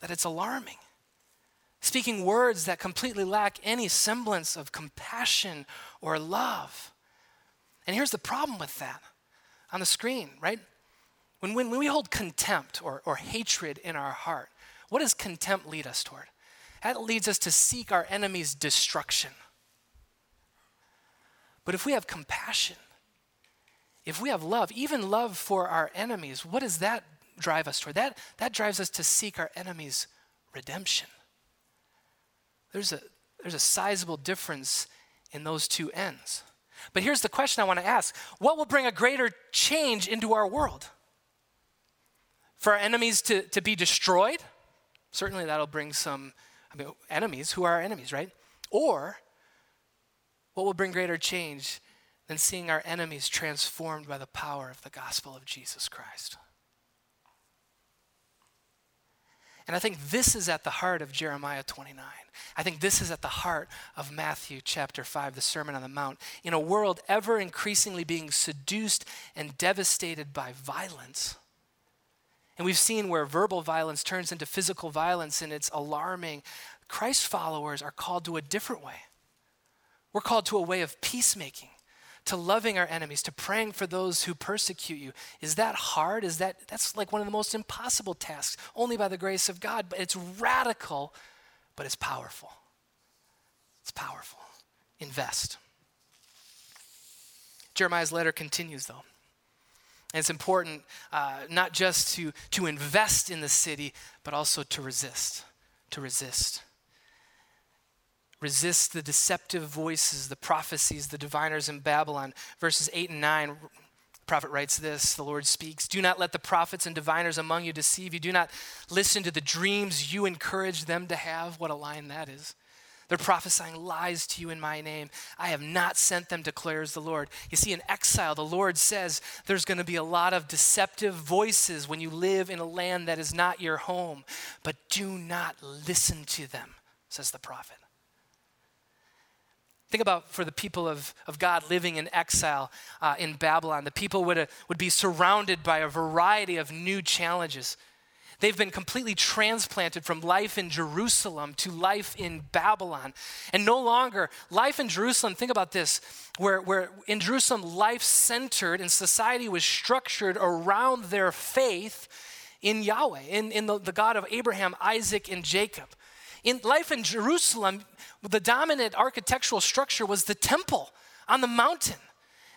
that it's alarming. Speaking words that completely lack any semblance of compassion or love. And here's the problem with that on the screen, right? When, when, when we hold contempt or, or hatred in our heart, what does contempt lead us toward? That leads us to seek our enemy's destruction. But if we have compassion, if we have love, even love for our enemies, what does that drive us toward? That, that drives us to seek our enemy's redemption. There's a, there's a sizable difference in those two ends. But here's the question I want to ask What will bring a greater change into our world? For our enemies to, to be destroyed? Certainly that'll bring some enemies, who are our enemies, right? Or what will bring greater change than seeing our enemies transformed by the power of the gospel of Jesus Christ? And I think this is at the heart of Jeremiah 29. I think this is at the heart of Matthew chapter 5, the Sermon on the Mount. In a world ever increasingly being seduced and devastated by violence, and we've seen where verbal violence turns into physical violence, and it's alarming. Christ followers are called to a different way. We're called to a way of peacemaking, to loving our enemies, to praying for those who persecute you. Is that hard? Is that that's like one of the most impossible tasks, only by the grace of God, but it's radical, but it's powerful. It's powerful. Invest. Jeremiah's letter continues though. And it's important uh, not just to, to invest in the city, but also to resist. To resist. Resist the deceptive voices, the prophecies, the diviners in Babylon. Verses 8 and 9, prophet writes this The Lord speaks, Do not let the prophets and diviners among you deceive you. Do not listen to the dreams you encourage them to have. What a line that is. They're prophesying lies to you in my name. I have not sent them, declares the Lord. You see, in exile, the Lord says there's going to be a lot of deceptive voices when you live in a land that is not your home. But do not listen to them, says the prophet. Think about for the people of, of God living in exile uh, in Babylon. The people would, uh, would be surrounded by a variety of new challenges. They've been completely transplanted from life in Jerusalem to life in Babylon. And no longer, life in Jerusalem, think about this, where, where in Jerusalem, life centered and society was structured around their faith in Yahweh, in, in the, the God of Abraham, Isaac, and Jacob. In life in Jerusalem, the dominant architectural structure was the temple on the mountain.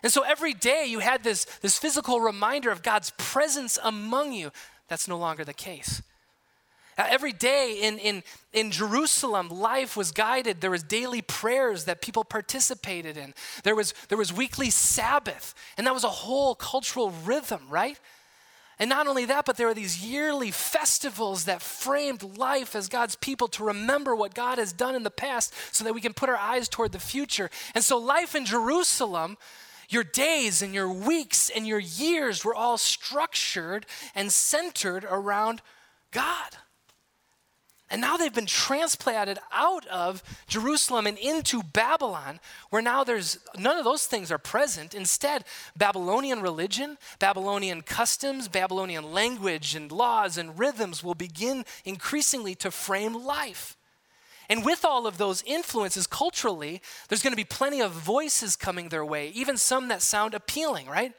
And so every day you had this, this physical reminder of God's presence among you. That's no longer the case. Every day in, in, in Jerusalem, life was guided. There was daily prayers that people participated in. There was, there was weekly Sabbath, and that was a whole cultural rhythm, right? And not only that, but there were these yearly festivals that framed life as God's people to remember what God has done in the past so that we can put our eyes toward the future. And so life in Jerusalem your days and your weeks and your years were all structured and centered around God. And now they've been transplanted out of Jerusalem and into Babylon, where now there's none of those things are present. Instead, Babylonian religion, Babylonian customs, Babylonian language and laws and rhythms will begin increasingly to frame life. And with all of those influences culturally, there's going to be plenty of voices coming their way, even some that sound appealing, right?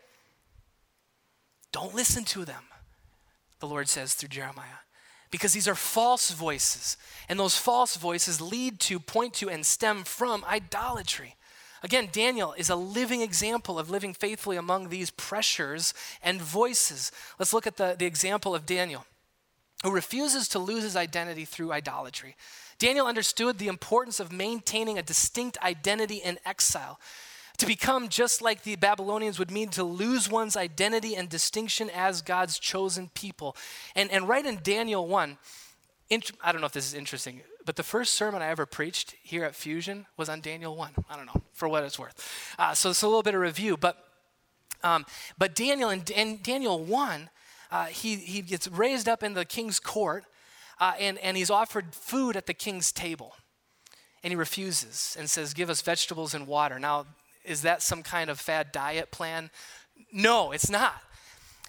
Don't listen to them, the Lord says through Jeremiah because these are false voices. And those false voices lead to, point to, and stem from idolatry. Again, Daniel is a living example of living faithfully among these pressures and voices. Let's look at the, the example of Daniel, who refuses to lose his identity through idolatry. Daniel understood the importance of maintaining a distinct identity in exile. To become just like the Babylonians would mean to lose one's identity and distinction as God's chosen people. And, and right in Daniel 1, int- I don't know if this is interesting, but the first sermon I ever preached here at Fusion was on Daniel 1. I don't know, for what it's worth. Uh, so it's a little bit of review. But, um, but Daniel, in, in Daniel 1, uh, he, he gets raised up in the king's court uh, and, and he's offered food at the king's table. And he refuses and says, Give us vegetables and water. Now, is that some kind of fad diet plan? No, it's not.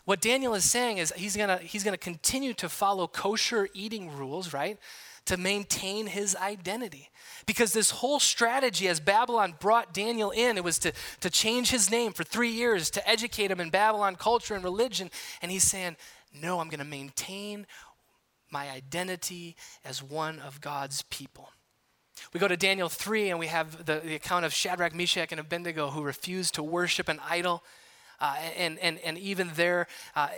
What Daniel is saying is he's gonna, he's gonna continue to follow kosher eating rules, right? To maintain his identity. Because this whole strategy, as Babylon brought Daniel in, it was to, to change his name for three years, to educate him in Babylon culture and religion. And he's saying, No, I'm gonna maintain my identity as one of God's people. We go to Daniel 3 and we have the, the account of Shadrach, Meshach, and Abednego who refused to worship an idol. Uh, and, and, and even there, uh,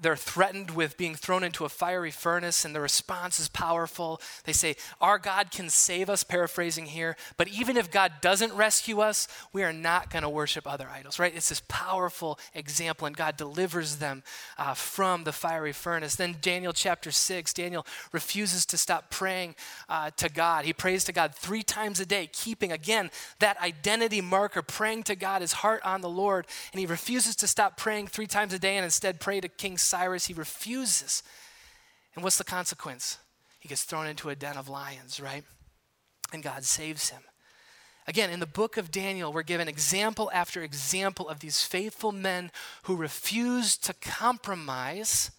they're threatened with being thrown into a fiery furnace, and the response is powerful. They say, Our God can save us, paraphrasing here, but even if God doesn't rescue us, we are not going to worship other idols, right? It's this powerful example, and God delivers them uh, from the fiery furnace. Then, Daniel chapter 6, Daniel refuses to stop praying uh, to God. He prays to God three times a day, keeping, again, that identity marker, praying to God, his heart on the Lord, and he refuses to stop praying three times a day and instead pray to King Cyrus, he refuses. And what's the consequence? He gets thrown into a den of lions, right? And God saves him. Again, in the book of Daniel, we're given example after example of these faithful men who refuse to compromise,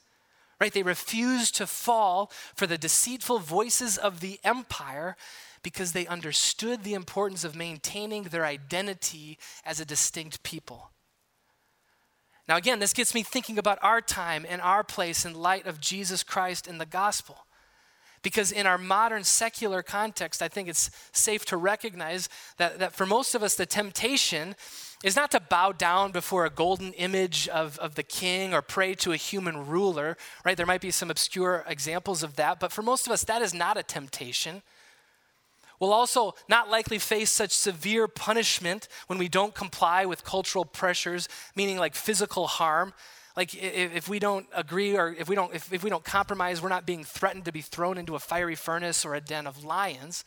right? They refuse to fall for the deceitful voices of the empire because they understood the importance of maintaining their identity as a distinct people. Now, again, this gets me thinking about our time and our place in light of Jesus Christ and the gospel. Because in our modern secular context, I think it's safe to recognize that, that for most of us, the temptation is not to bow down before a golden image of, of the king or pray to a human ruler, right? There might be some obscure examples of that, but for most of us, that is not a temptation will also not likely face such severe punishment when we don't comply with cultural pressures, meaning like physical harm. Like if, we don't agree or if we don't, if, if we don't compromise, we're not being threatened to be thrown into a fiery furnace or a den of lions,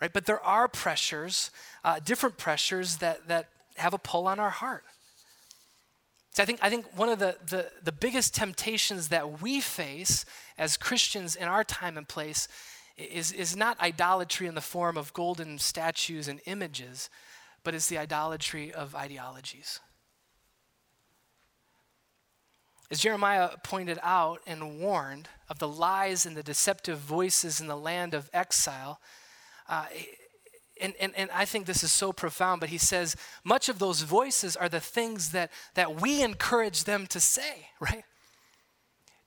right? But there are pressures, uh, different pressures that, that have a pull on our heart. So I think, I think one of the, the, the biggest temptations that we face as Christians in our time and place is, is not idolatry in the form of golden statues and images, but it's the idolatry of ideologies. As Jeremiah pointed out and warned of the lies and the deceptive voices in the land of exile, uh, and, and, and I think this is so profound, but he says much of those voices are the things that, that we encourage them to say, right?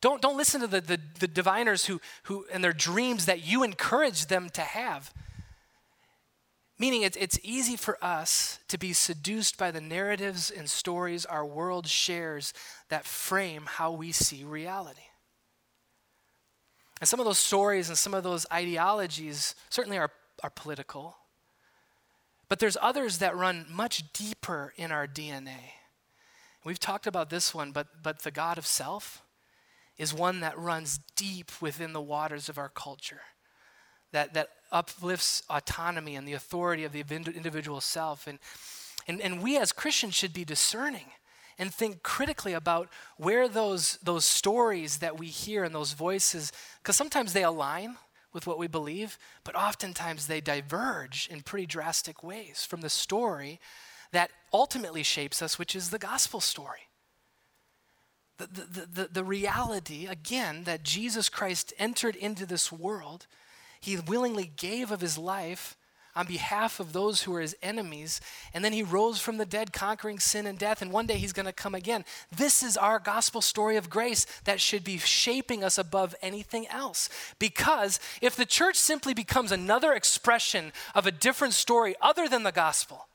Don't, don't listen to the, the, the diviners who, who, and their dreams that you encourage them to have. Meaning, it's, it's easy for us to be seduced by the narratives and stories our world shares that frame how we see reality. And some of those stories and some of those ideologies certainly are, are political, but there's others that run much deeper in our DNA. We've talked about this one, but, but the God of self, is one that runs deep within the waters of our culture, that, that uplifts autonomy and the authority of the individual self. And, and, and we as Christians should be discerning and think critically about where those, those stories that we hear and those voices, because sometimes they align with what we believe, but oftentimes they diverge in pretty drastic ways from the story that ultimately shapes us, which is the gospel story. The, the, the, reality, again, that Jesus Christ entered into this world, he willingly gave of his life on behalf of those who were his enemies. And then he rose from the dead, conquering sin and death. And one day he's going to come again. This is our gospel story of grace that should be shaping us above anything else. Because if the church simply becomes another expression of a different story other than the gospel,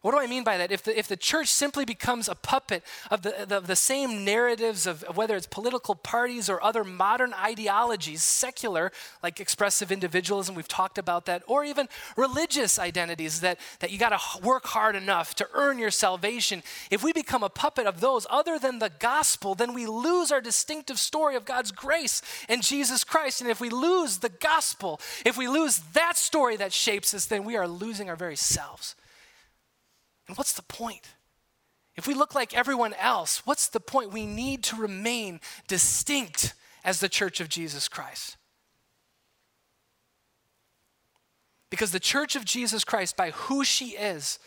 what do I mean by that? If the, if the church simply becomes a puppet of the, the, the same narratives of, of whether it's political parties or other modern ideologies, secular, like expressive individualism, we've talked about that, or even religious identities that, that you got to work hard enough to earn your salvation, if we become a puppet of those other than the gospel, then we lose our distinctive story of God's grace and Jesus Christ. And if we lose the gospel, if we lose that story that shapes us, then we are losing our very selves. And what's the point? If we look like everyone else, what's the point? We need to remain distinct as the church of Jesus Christ. Because the church of Jesus Christ, by who she is,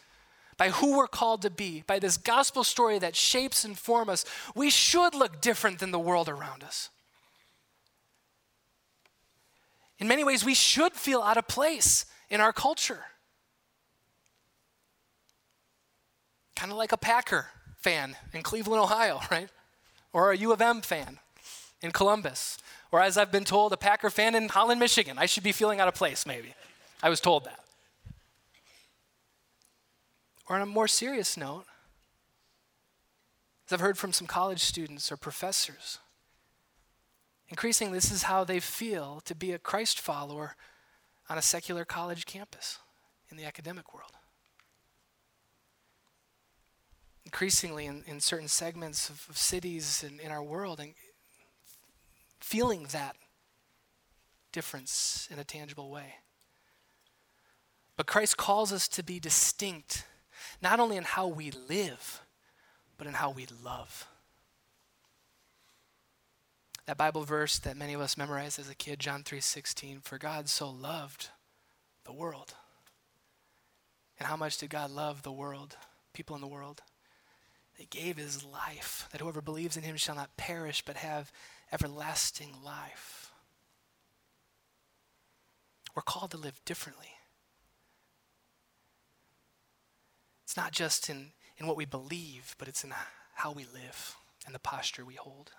by who we're called to be, by this gospel story that shapes and forms us, we should look different than the world around us. In many ways, we should feel out of place in our culture. Kind of like a Packer fan in Cleveland, Ohio, right? Or a U of M fan in Columbus. Or as I've been told, a Packer fan in Holland, Michigan. I should be feeling out of place, maybe. I was told that. Or on a more serious note, as I've heard from some college students or professors, increasingly this is how they feel to be a Christ follower on a secular college campus in the academic world increasingly in, in certain segments of, of cities and in our world and feeling that difference in a tangible way. But Christ calls us to be distinct, not only in how we live, but in how we love. That Bible verse that many of us memorized as a kid, John 3:16, for God so loved the world. And how much did God love the world, people in the world? He gave his life, that whoever believes in him shall not perish but have everlasting life. We're called to live differently. It's not just in, in what we believe, but it's in how we live and the posture we hold.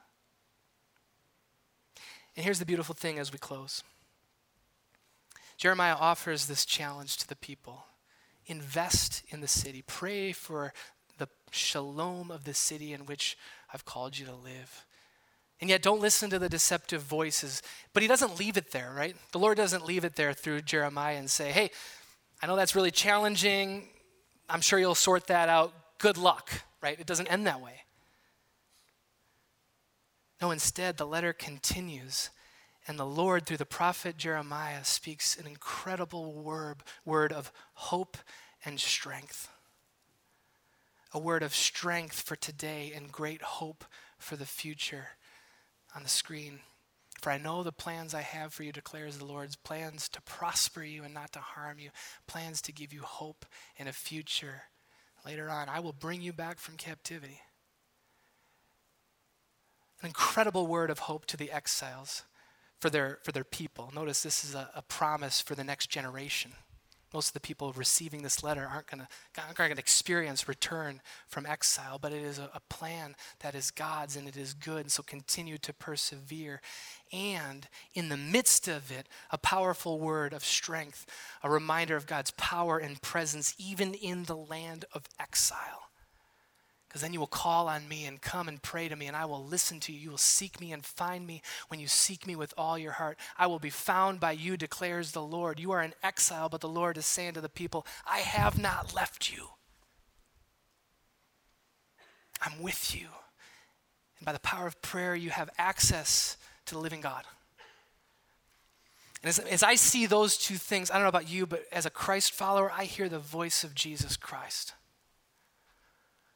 And here's the beautiful thing as we close Jeremiah offers this challenge to the people invest in the city, pray for the shalom of the city in which I've called you to live. And yet, don't listen to the deceptive voices. But he doesn't leave it there, right? The Lord doesn't leave it there through Jeremiah and say, hey, I know that's really challenging. I'm sure you'll sort that out. Good luck, right? It doesn't end that way. No, instead, the letter continues, and the Lord, through the prophet Jeremiah, speaks an incredible word, word of hope and strength a word of strength for today and great hope for the future on the screen. For I know the plans I have for you, declares the Lord's plans to prosper you and not to harm you, plans to give you hope and a future. Later on, I will bring you back from captivity. An incredible word of hope to the exiles for their, for their people. Notice this is a, a promise for the next generation most of the people receiving this letter aren't going to experience return from exile, but it is a, a, plan that is God's and it is good. So continue to persevere. And in the midst of it, a powerful word of strength, a reminder of God's power and presence, even in the land of exile. Because then you will call on me and come and pray to me, and I will listen to you. You will seek me and find me when you seek me with all your heart. I will be found by you, declares the Lord. You are in exile, but the Lord is saying to the people, I have not left you. I'm with you. And by the power of prayer, you have access to the living God. And as, as I see those two things, I don't know about you, but as a Christ follower, I hear the voice of Jesus Christ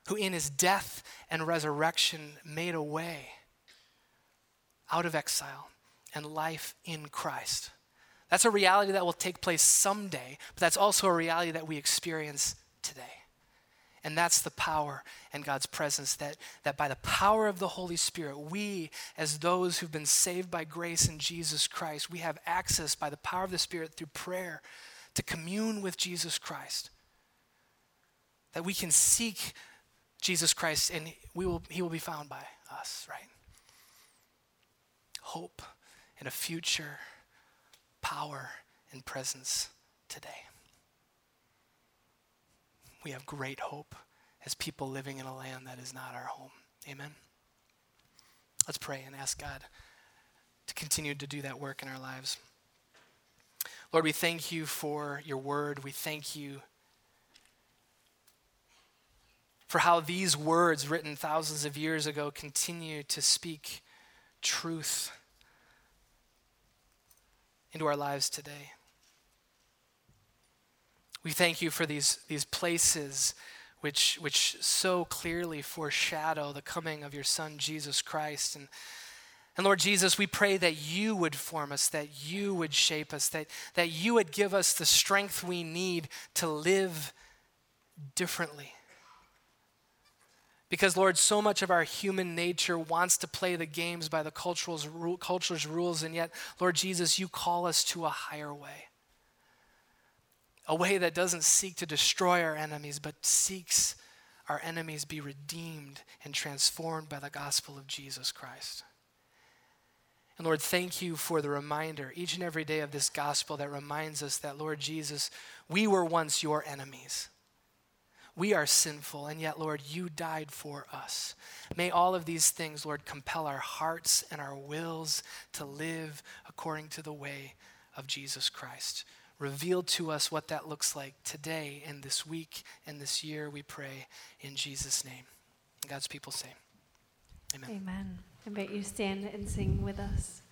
who in his death and resurrection made a way out of exile and life in Christ. That's a reality that will take place someday, but that's also a reality that we experience today. And that's the power and God's presence that, that by the power of the Holy Spirit, we, as those who've been saved by grace in Jesus Christ, we have access by the power of the Spirit through prayer to commune with Jesus Christ. That we can seek Jesus Christ and we will, he will be found by us, right? Hope and a future, power and presence today we have great hope as people living in a land that is not our home. Amen. Let's pray and ask God to continue to do that work in our lives. Lord, we thank you for your word. We thank you for how these words written thousands of years ago continue to speak truth into our lives today. We thank you for these, these places which, which so clearly foreshadow the coming of your Son, Jesus Christ. And, and Lord Jesus, we pray that you would form us, that you would shape us, that, that you would give us the strength we need to live differently. Because, Lord, so much of our human nature wants to play the games by the culture's, culture's rules, and yet, Lord Jesus, you call us to a higher way a way that doesn't seek to destroy our enemies, but seeks our enemies be redeemed and transformed by the gospel of Jesus Christ. And Lord, thank you for the reminder each and every day of this gospel that reminds us that, Lord Jesus, we were once your enemies. We are sinful, and yet, Lord, you died for us. May all of these things, Lord, compel our hearts and our wills to live according to the way of Jesus Christ. Reveal to us what that looks like today and this week and this year, we pray in Jesus' name. God's people say, Amen. Amen. I invite you stand and sing with us.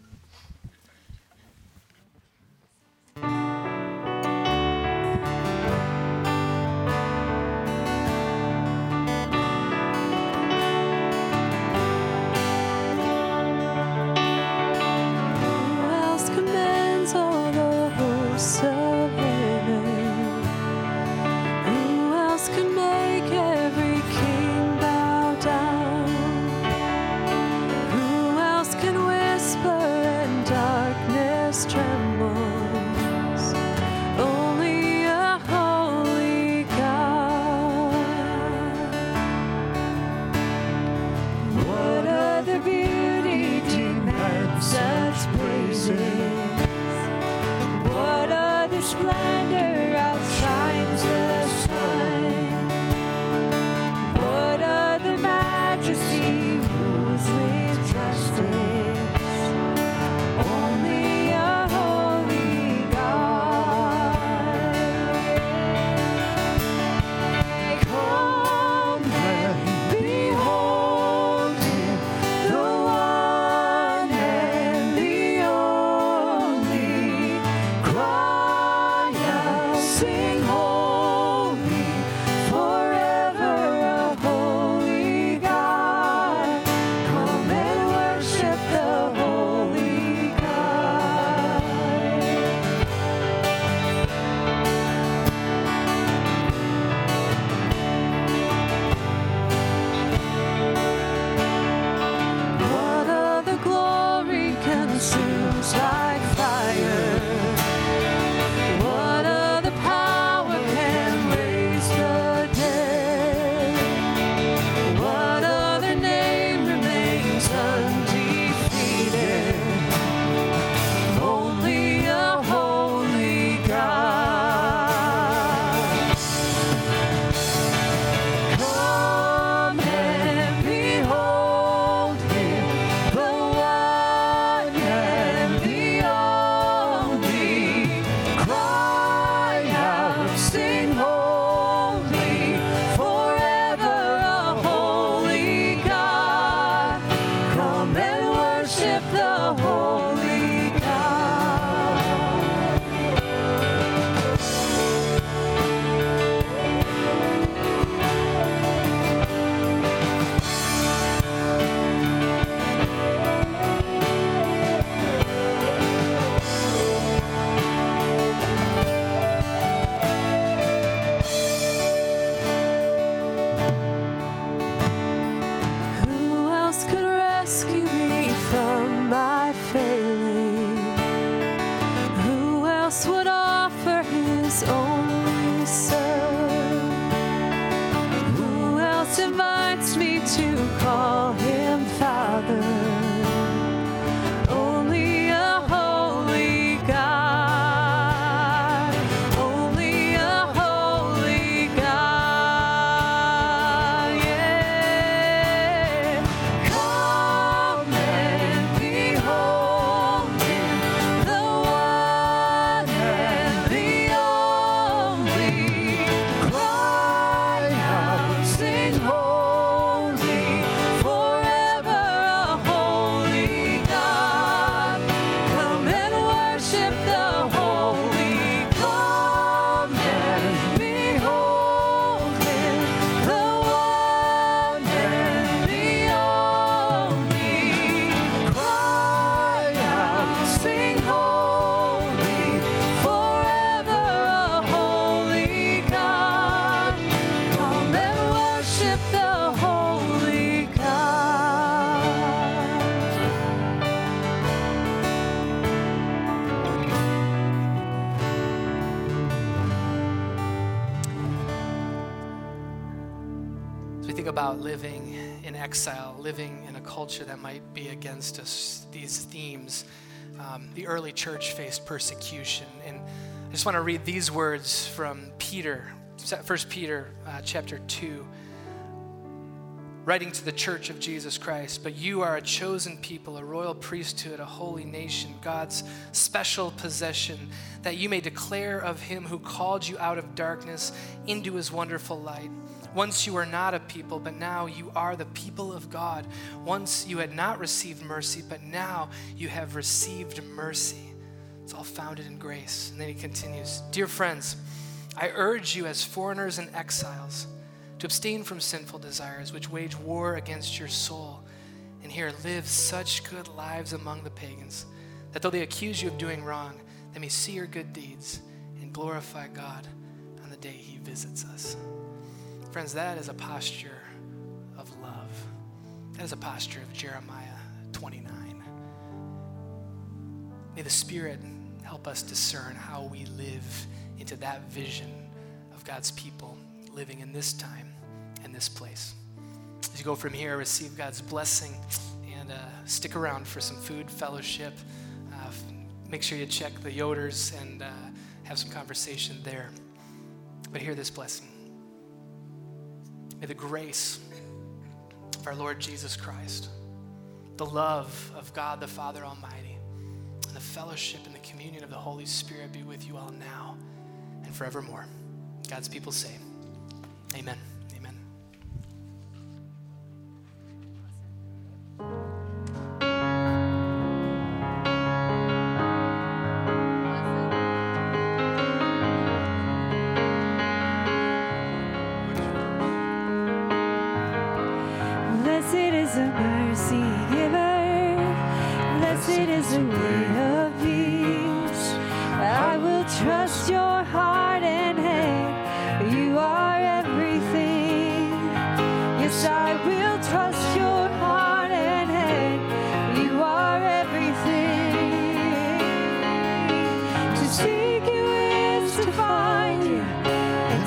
About living in exile, living in a culture that might be against us, these themes, um, the early church faced persecution. And I just want to read these words from Peter, 1 Peter uh, chapter 2 writing to the church of Jesus Christ, but you are a chosen people, a royal priesthood, a holy nation, God's special possession, that you may declare of him who called you out of darkness into his wonderful light. Once you were not a people, but now you are the people of God. Once you had not received mercy, but now you have received mercy. It's all founded in grace. And then he continues Dear friends, I urge you as foreigners and exiles to abstain from sinful desires which wage war against your soul. And here, live such good lives among the pagans that though they accuse you of doing wrong, they may see your good deeds and glorify God on the day he visits us. Friends, that is a posture of love. That is a posture of Jeremiah 29. May the Spirit help us discern how we live into that vision of God's people living in this time and this place. As you go from here, receive God's blessing and uh, stick around for some food, fellowship. Uh, make sure you check the Yoders and uh, have some conversation there. But hear this blessing. May the grace of our Lord Jesus Christ, the love of God the Father Almighty, and the fellowship and the communion of the Holy Spirit be with you all now and forevermore. God's people say, Amen. Amen.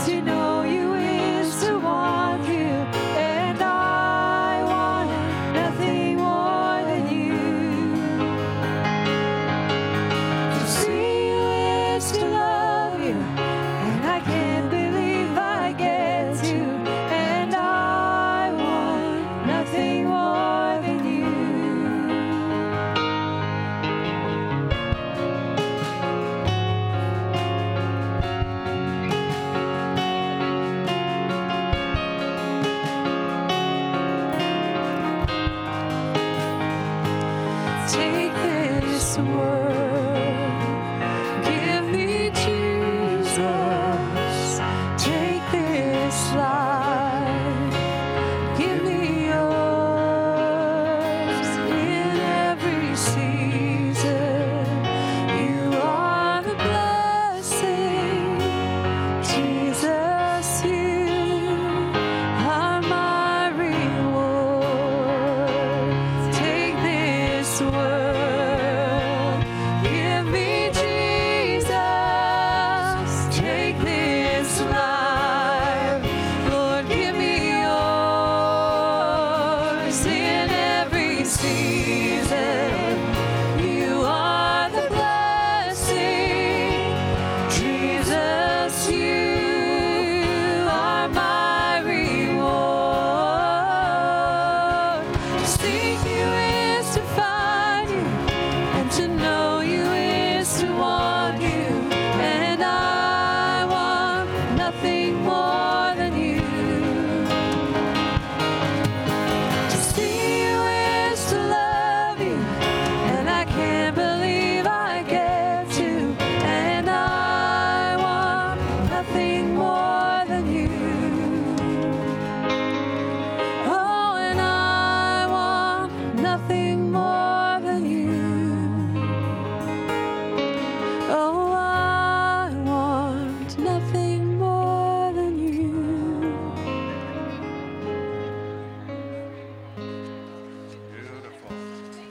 To know